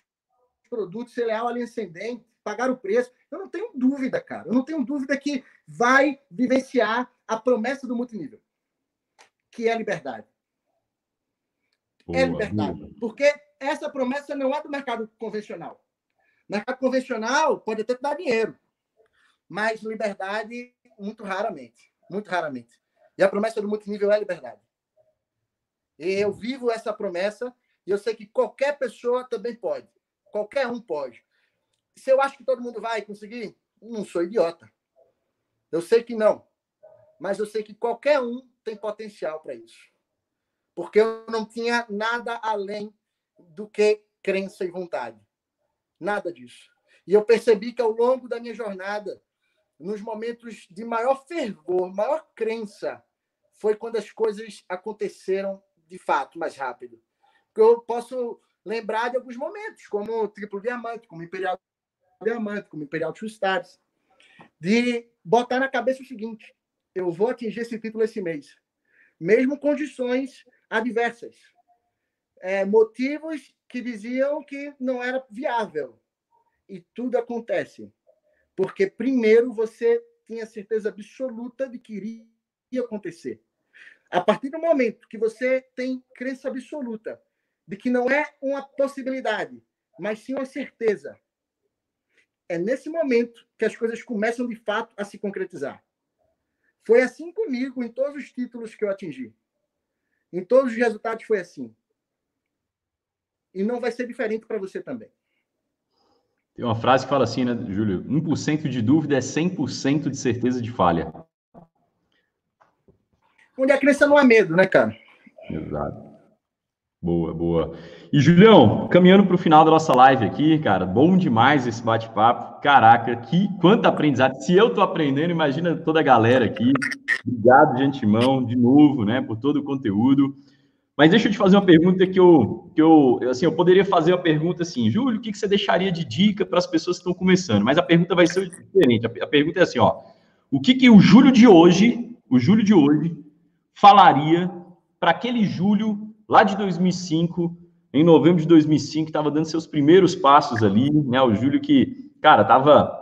produtos, ser leal à linha ascendente, pagar o preço. Eu não tenho dúvida, cara. Eu não tenho dúvida que vai vivenciar a promessa do multinível, que é a liberdade. É boa, é liberdade. Boa. Porque essa promessa não é do mercado convencional. O mercado convencional pode até dar dinheiro, mas liberdade muito raramente. Muito raramente. E a promessa do multinível é liberdade. E eu vivo essa promessa e eu sei que qualquer pessoa também pode. Qualquer um pode. Se eu acho que todo mundo vai conseguir, não sou idiota. Eu sei que não. Mas eu sei que qualquer um tem potencial para isso. Porque eu não tinha nada além do que crença e vontade. Nada disso. E eu percebi que ao longo da minha jornada, nos momentos de maior fervor, maior crença, foi quando as coisas aconteceram de fato mais rápido. Eu posso lembrar de alguns momentos, como o Triplo Diamante, como Imperial Diamante, como Imperial Two Stars, de botar na cabeça o seguinte: eu vou atingir esse título esse mês, mesmo condições adversas, é, motivos que diziam que não era viável, e tudo acontece. Porque, primeiro, você tinha certeza absoluta de que iria acontecer. A partir do momento que você tem crença absoluta de que não é uma possibilidade, mas sim uma certeza, é nesse momento que as coisas começam de fato a se concretizar. Foi assim comigo em todos os títulos que eu atingi. Em todos os resultados foi assim. E não vai ser diferente para você também. Tem uma frase que fala assim, né, Júlio? 1% de dúvida é 100% de certeza de falha. Onde a crença não há medo, né, cara? Exato. Boa, boa. E, Julião, caminhando para o final da nossa live aqui, cara, bom demais esse bate-papo. Caraca, que quanto aprendizado. Se eu tô aprendendo, imagina toda a galera aqui. Obrigado de antemão, de novo, né, por todo o conteúdo. Mas deixa eu te fazer uma pergunta que eu, que eu assim, eu poderia fazer uma pergunta assim, Júlio, o que, que você deixaria de dica para as pessoas que estão começando? Mas a pergunta vai ser diferente. A, pergunta é assim, ó, o que, que o Júlio de hoje, o Júlio de hoje, falaria para aquele Júlio lá de 2005, em novembro de 2005, que estava dando seus primeiros passos ali, né? O Júlio que, cara, estava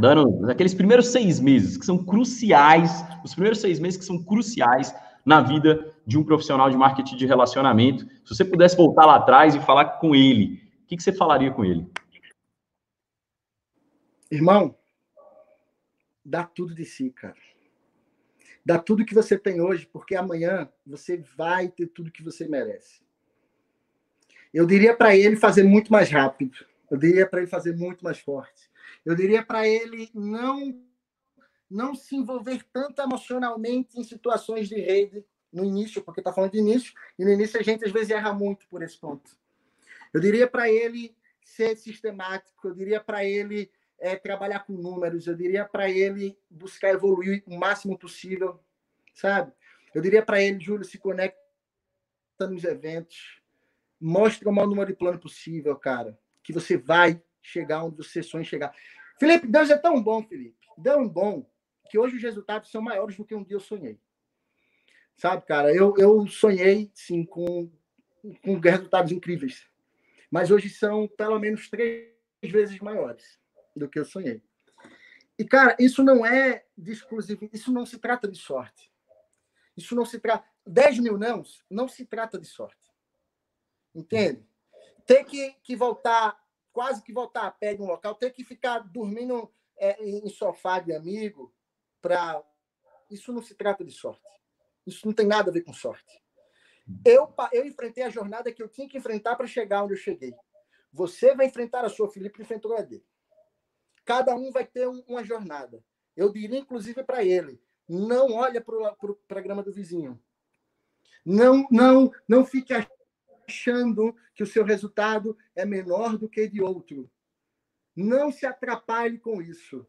dando aqueles primeiros seis meses que são cruciais, os primeiros seis meses que são cruciais na vida de um profissional de marketing de relacionamento. Se você pudesse voltar lá atrás e falar com ele, o que, que você falaria com ele? Irmão, dá tudo de si, cara. Dá tudo que você tem hoje, porque amanhã você vai ter tudo que você merece. Eu diria para ele fazer muito mais rápido. Eu diria para ele fazer muito mais forte. Eu diria para ele não não se envolver tanto emocionalmente em situações de rede no início, porque está falando de início, e no início a gente às vezes erra muito por esse ponto. Eu diria para ele ser sistemático, eu diria para ele é, trabalhar com números, eu diria para ele buscar evoluir o máximo possível, sabe? Eu diria para ele, Júlio, se conecta nos eventos, mostra o maior número de plano possível, cara, que você vai chegar onde você sonha chegar. Felipe, Deus é tão bom, Felipe. É bom que hoje os resultados são maiores do que um dia eu sonhei. Sabe, cara, eu, eu sonhei, sim, com, com resultados incríveis. Mas hoje são pelo menos três vezes maiores do que eu sonhei. E, cara, isso não é de exclusividade, isso não se trata de sorte. Isso não se trata. 10 mil não, não se trata de sorte. Entende? Ter que, que voltar, quase que voltar a pé de um local, ter que ficar dormindo é, em sofá de amigo, para. Isso não se trata de sorte. Isso não tem nada a ver com sorte. Eu, eu enfrentei a jornada que eu tinha que enfrentar para chegar onde eu cheguei. Você vai enfrentar a sua, Felipe enfrentou a dele. Cada um vai ter um, uma jornada. Eu diria, inclusive, para ele: não olha para o programa do vizinho. Não, não, não fique achando que o seu resultado é menor do que de outro. Não se atrapalhe com isso.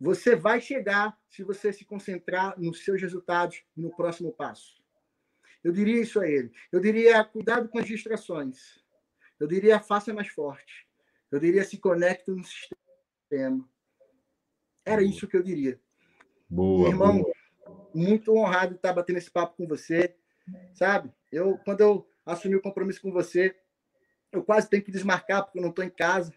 Você vai chegar se você se concentrar nos seus resultados no próximo passo. Eu diria isso a ele. Eu diria cuidado com as distrações. Eu diria faça mais forte. Eu diria se conecte no sistema. Era isso que eu diria. Boa, Meu irmão, boa. muito honrado de estar batendo esse papo com você. Sabe? Eu, quando eu assumi o compromisso com você, eu quase tenho que desmarcar porque eu não estou em casa.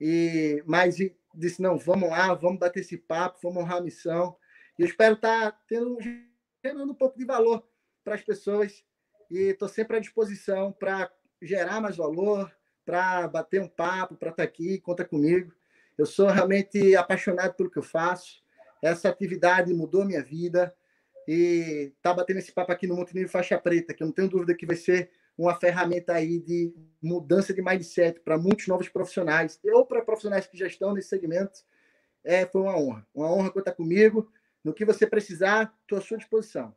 E, mas disse, não, vamos lá, vamos bater esse papo, vamos honrar a missão. E eu espero estar tendo, gerando um pouco de valor para as pessoas. E estou sempre à disposição para gerar mais valor, para bater um papo, para estar aqui, conta comigo. Eu sou realmente apaixonado pelo que eu faço. Essa atividade mudou minha vida e tá batendo esse papo aqui no Montenegro Faixa Preta, que eu não tenho dúvida que vai ser uma ferramenta aí de mudança de mindset para muitos novos profissionais, ou para profissionais que já estão nesse segmento. É, foi uma honra. Uma honra contar comigo. No que você precisar, estou à sua disposição.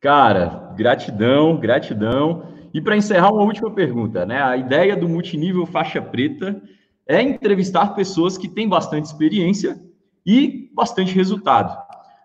Cara, gratidão, gratidão. E para encerrar, uma última pergunta, né? A ideia do multinível faixa preta é entrevistar pessoas que têm bastante experiência e bastante resultado.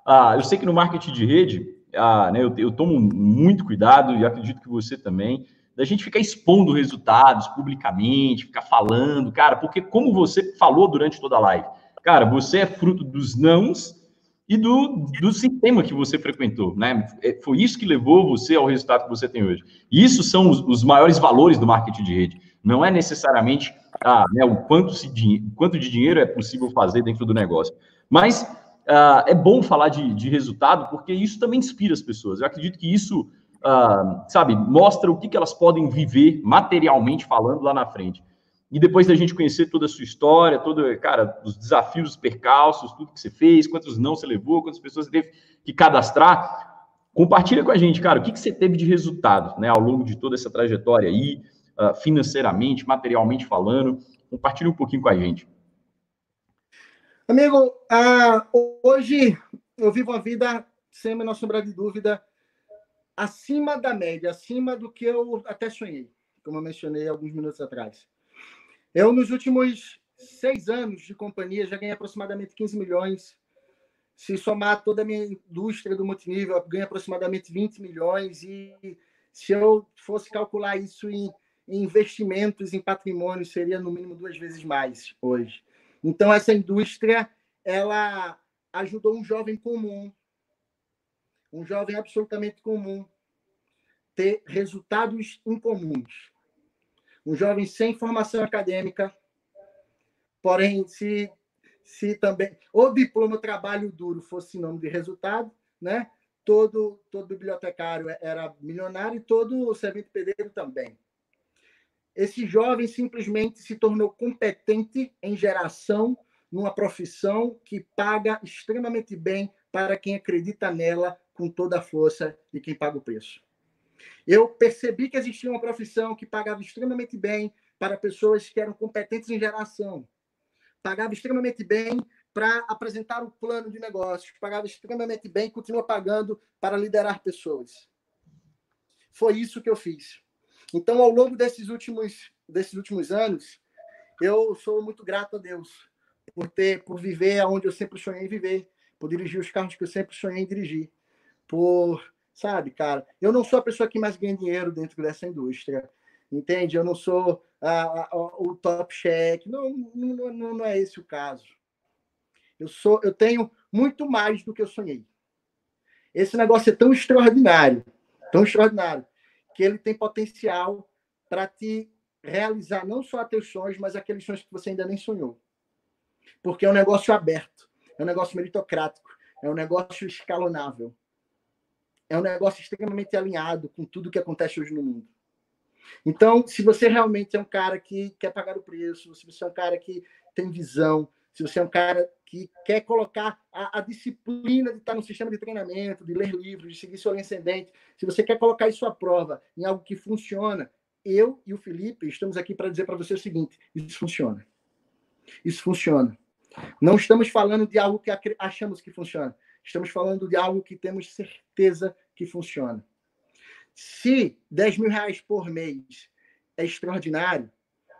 Ah, eu sei que no marketing de rede, ah, né, eu, eu tomo muito cuidado e acredito que você também, da gente ficar expondo resultados publicamente, ficar falando, cara, porque como você falou durante toda a live, cara, você é fruto dos nãos e do, do sistema que você frequentou, né? É, foi isso que levou você ao resultado que você tem hoje. Isso são os, os maiores valores do marketing de rede. Não é necessariamente ah, né, o quanto, se, quanto de dinheiro é possível fazer dentro do negócio. Mas uh, é bom falar de, de, resultado, porque isso também inspira as pessoas. Eu acredito que isso, uh, sabe, mostra o que, que elas podem viver materialmente falando lá na frente. E depois da gente conhecer toda a sua história, todo, cara, os desafios, os percalços, tudo que você fez, quantos não você levou, quantas pessoas você teve que cadastrar, compartilha com a gente, cara, o que, que você teve de resultado, né, ao longo de toda essa trajetória aí, uh, financeiramente, materialmente falando. Compartilha um pouquinho com a gente. Amigo, ah, hoje eu vivo uma vida, sem a menor sombra de dúvida, acima da média, acima do que eu até sonhei, como eu mencionei alguns minutos atrás. Eu, nos últimos seis anos de companhia, já ganhei aproximadamente 15 milhões. Se somar toda a minha indústria do multinível, eu ganho aproximadamente 20 milhões. E se eu fosse calcular isso em, investimentos, em patrimônio, seria no mínimo duas vezes mais hoje. Então, essa indústria ela ajudou um jovem comum, um jovem absolutamente comum, ter resultados incomuns. Um jovem sem formação acadêmica, porém, se, se também o diploma trabalho duro fosse sinônimo de resultado, né? todo, todo bibliotecário era milionário e todo servente pedreiro também. Esse jovem simplesmente se tornou competente em geração numa profissão que paga extremamente bem para quem acredita nela com toda a força de quem paga o preço. Eu percebi que existia uma profissão que pagava extremamente bem para pessoas que eram competentes em geração. Pagava extremamente bem para apresentar o plano de negócios, pagava extremamente bem e continua pagando para liderar pessoas. Foi isso que eu fiz. Então, ao longo desses últimos, desses últimos anos, eu sou muito grato a Deus por ter, por viver onde eu sempre sonhei viver, por dirigir os carros que eu sempre sonhei dirigir, por, sabe, cara, eu não sou a pessoa que mais ganha dinheiro dentro dessa indústria, entende? Eu não sou a, a, o top check, não, não, não é esse o caso. Eu sou, eu tenho muito mais do que eu sonhei. Esse negócio é tão extraordinário, tão extraordinário, que ele tem potencial para te realizar não só teus sonhos, mas aqueles sonhos que você ainda nem sonhou. Porque é um negócio aberto, é um negócio meritocrático, é um negócio escalonável. É um negócio extremamente alinhado com tudo que acontece hoje no mundo. Então, se você realmente é um cara que quer pagar o preço, se você é um cara que tem visão, se você é um cara que quer colocar a, a, disciplina de estar no sistema de treinamento, de ler livros, de seguir seu ascendente, se você quer colocar isso à prova em algo que funciona, eu e o Felipe estamos aqui para dizer para você o seguinte: isso funciona. Isso funciona. Não estamos falando de algo que achamos que funciona. Estamos falando de algo que temos certeza que funciona. Se 10 mil reais por mês é extraordinário,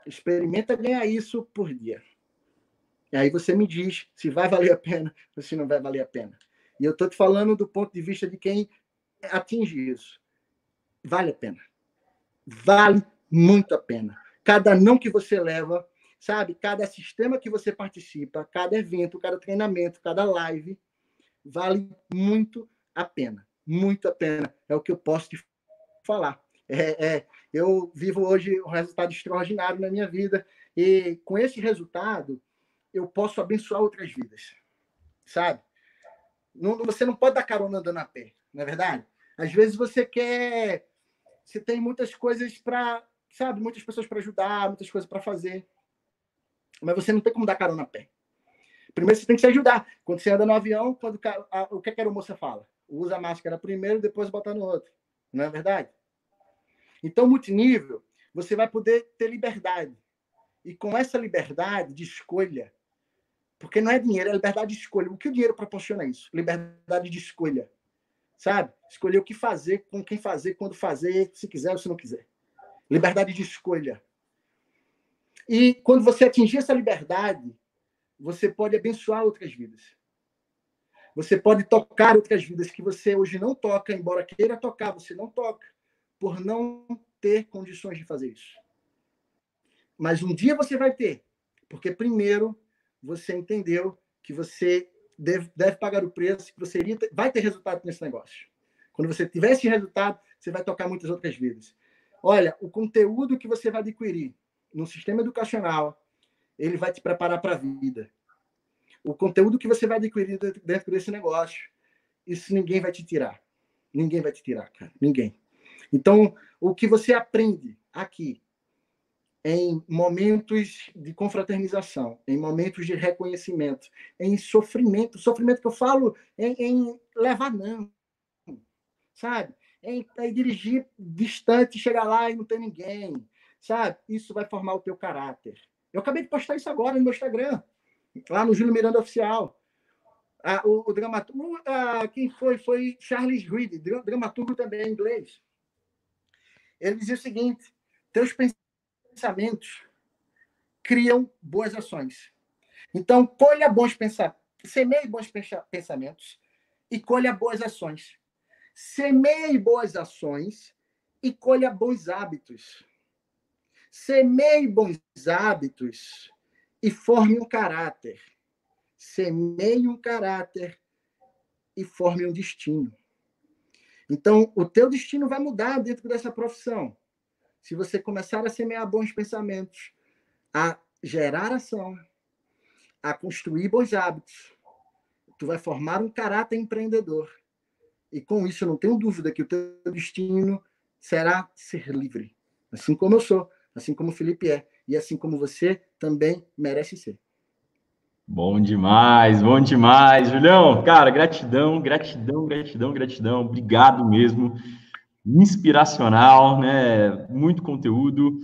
experimenta ganhar isso por dia. E aí você me diz se vai valer a pena ou se não vai valer a pena. E eu estou te falando do ponto de vista de quem atinge isso. Vale a pena. Vale muito a pena. Cada não que você leva, sabe? Cada sistema que você participa, cada evento, cada treinamento, cada live, vale muito a pena. Muito a pena. É o que eu posso te falar. É, é, eu vivo hoje um resultado extraordinário na minha vida e com esse resultado eu posso abençoar outras vidas, sabe? Não, você não pode dar carona andando a pé, não é verdade? Às vezes você quer, você tem muitas coisas para, sabe, muitas pessoas para ajudar, muitas coisas para fazer, mas você não tem como dar carona a pé. Primeiro você tem que se ajudar. Quando você anda no avião, quando a, o que a aeromoça fala? Usa a máscara primeiro, depois bota no outro. Não é verdade? Então, multinível, você vai poder ter liberdade. E com essa liberdade de escolha, porque não é dinheiro, é liberdade de escolha. O que o dinheiro proporciona isso? Liberdade de escolha. Sabe? Escolher o que fazer, com quem fazer, quando fazer, se quiser ou se não quiser. Liberdade de escolha. E quando você atingir essa liberdade, você pode abençoar outras vidas. Você pode tocar outras vidas que você hoje não toca, embora queira tocar, você não toca, por não ter condições de fazer isso. Mas um dia você vai ter, porque primeiro você entendeu que você deve, deve pagar o preço, que você iria vai ter resultado nesse negócio. Quando você tiver esse resultado, você vai tocar muitas outras vidas. Olha, o conteúdo que você vai adquirir no sistema educacional, ele vai te preparar para a vida. O conteúdo que você vai adquirir dentro desse negócio, isso ninguém vai te tirar. Ninguém vai te tirar, cara. Ninguém. Então, o que você aprende aqui em momentos de confraternização, em momentos de reconhecimento, em sofrimento, sofrimento que eu falo em, em levar não, sabe? Em, em, dirigir distante, chegar lá e não ter ninguém, sabe? Isso vai formar o teu caráter. Eu acabei de postar isso agora no meu Instagram, lá no Júlio Miranda Oficial. Ah, o, o dramaturgo, ah, quem foi? Foi Charles Reed, dramaturgo também inglês. Ele dizia o seguinte: teus pensamentos criam boas ações. Então, colha bons pensamentos, semeie bons pensamentos e colha boas ações. Semeie boas ações e colha bons hábitos. Semeie bons hábitos e forme um caráter. Semeie um caráter e forme um destino. Então, o teu destino vai mudar dentro dessa profissão. Se você começar a semear bons pensamentos, a gerar ação, a construir bons hábitos, tu vai formar um caráter empreendedor. E com isso, eu não tenho dúvida que o teu destino será ser livre. Assim como eu sou, assim como o Felipe é, e assim como você também merece ser. Bom demais, bom demais, Julião. Cara, gratidão, gratidão, gratidão, gratidão. Obrigado mesmo. Inspiracional, né? Muito conteúdo.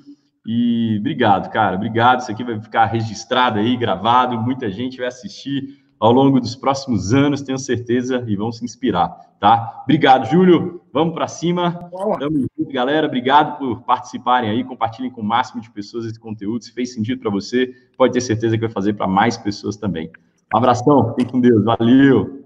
E obrigado, cara. Obrigado. Isso aqui vai ficar registrado aí, gravado. Muita gente vai assistir ao longo dos próximos anos, tenho certeza, e vão se inspirar, tá? Obrigado, Júlio. Vamos para cima. Tamo junto, galera. Obrigado por participarem aí, compartilhem com o máximo de pessoas esse conteúdo. Se fez sentido para você, pode ter certeza que vai fazer para mais pessoas também. Um abração, fique com Deus. Valeu.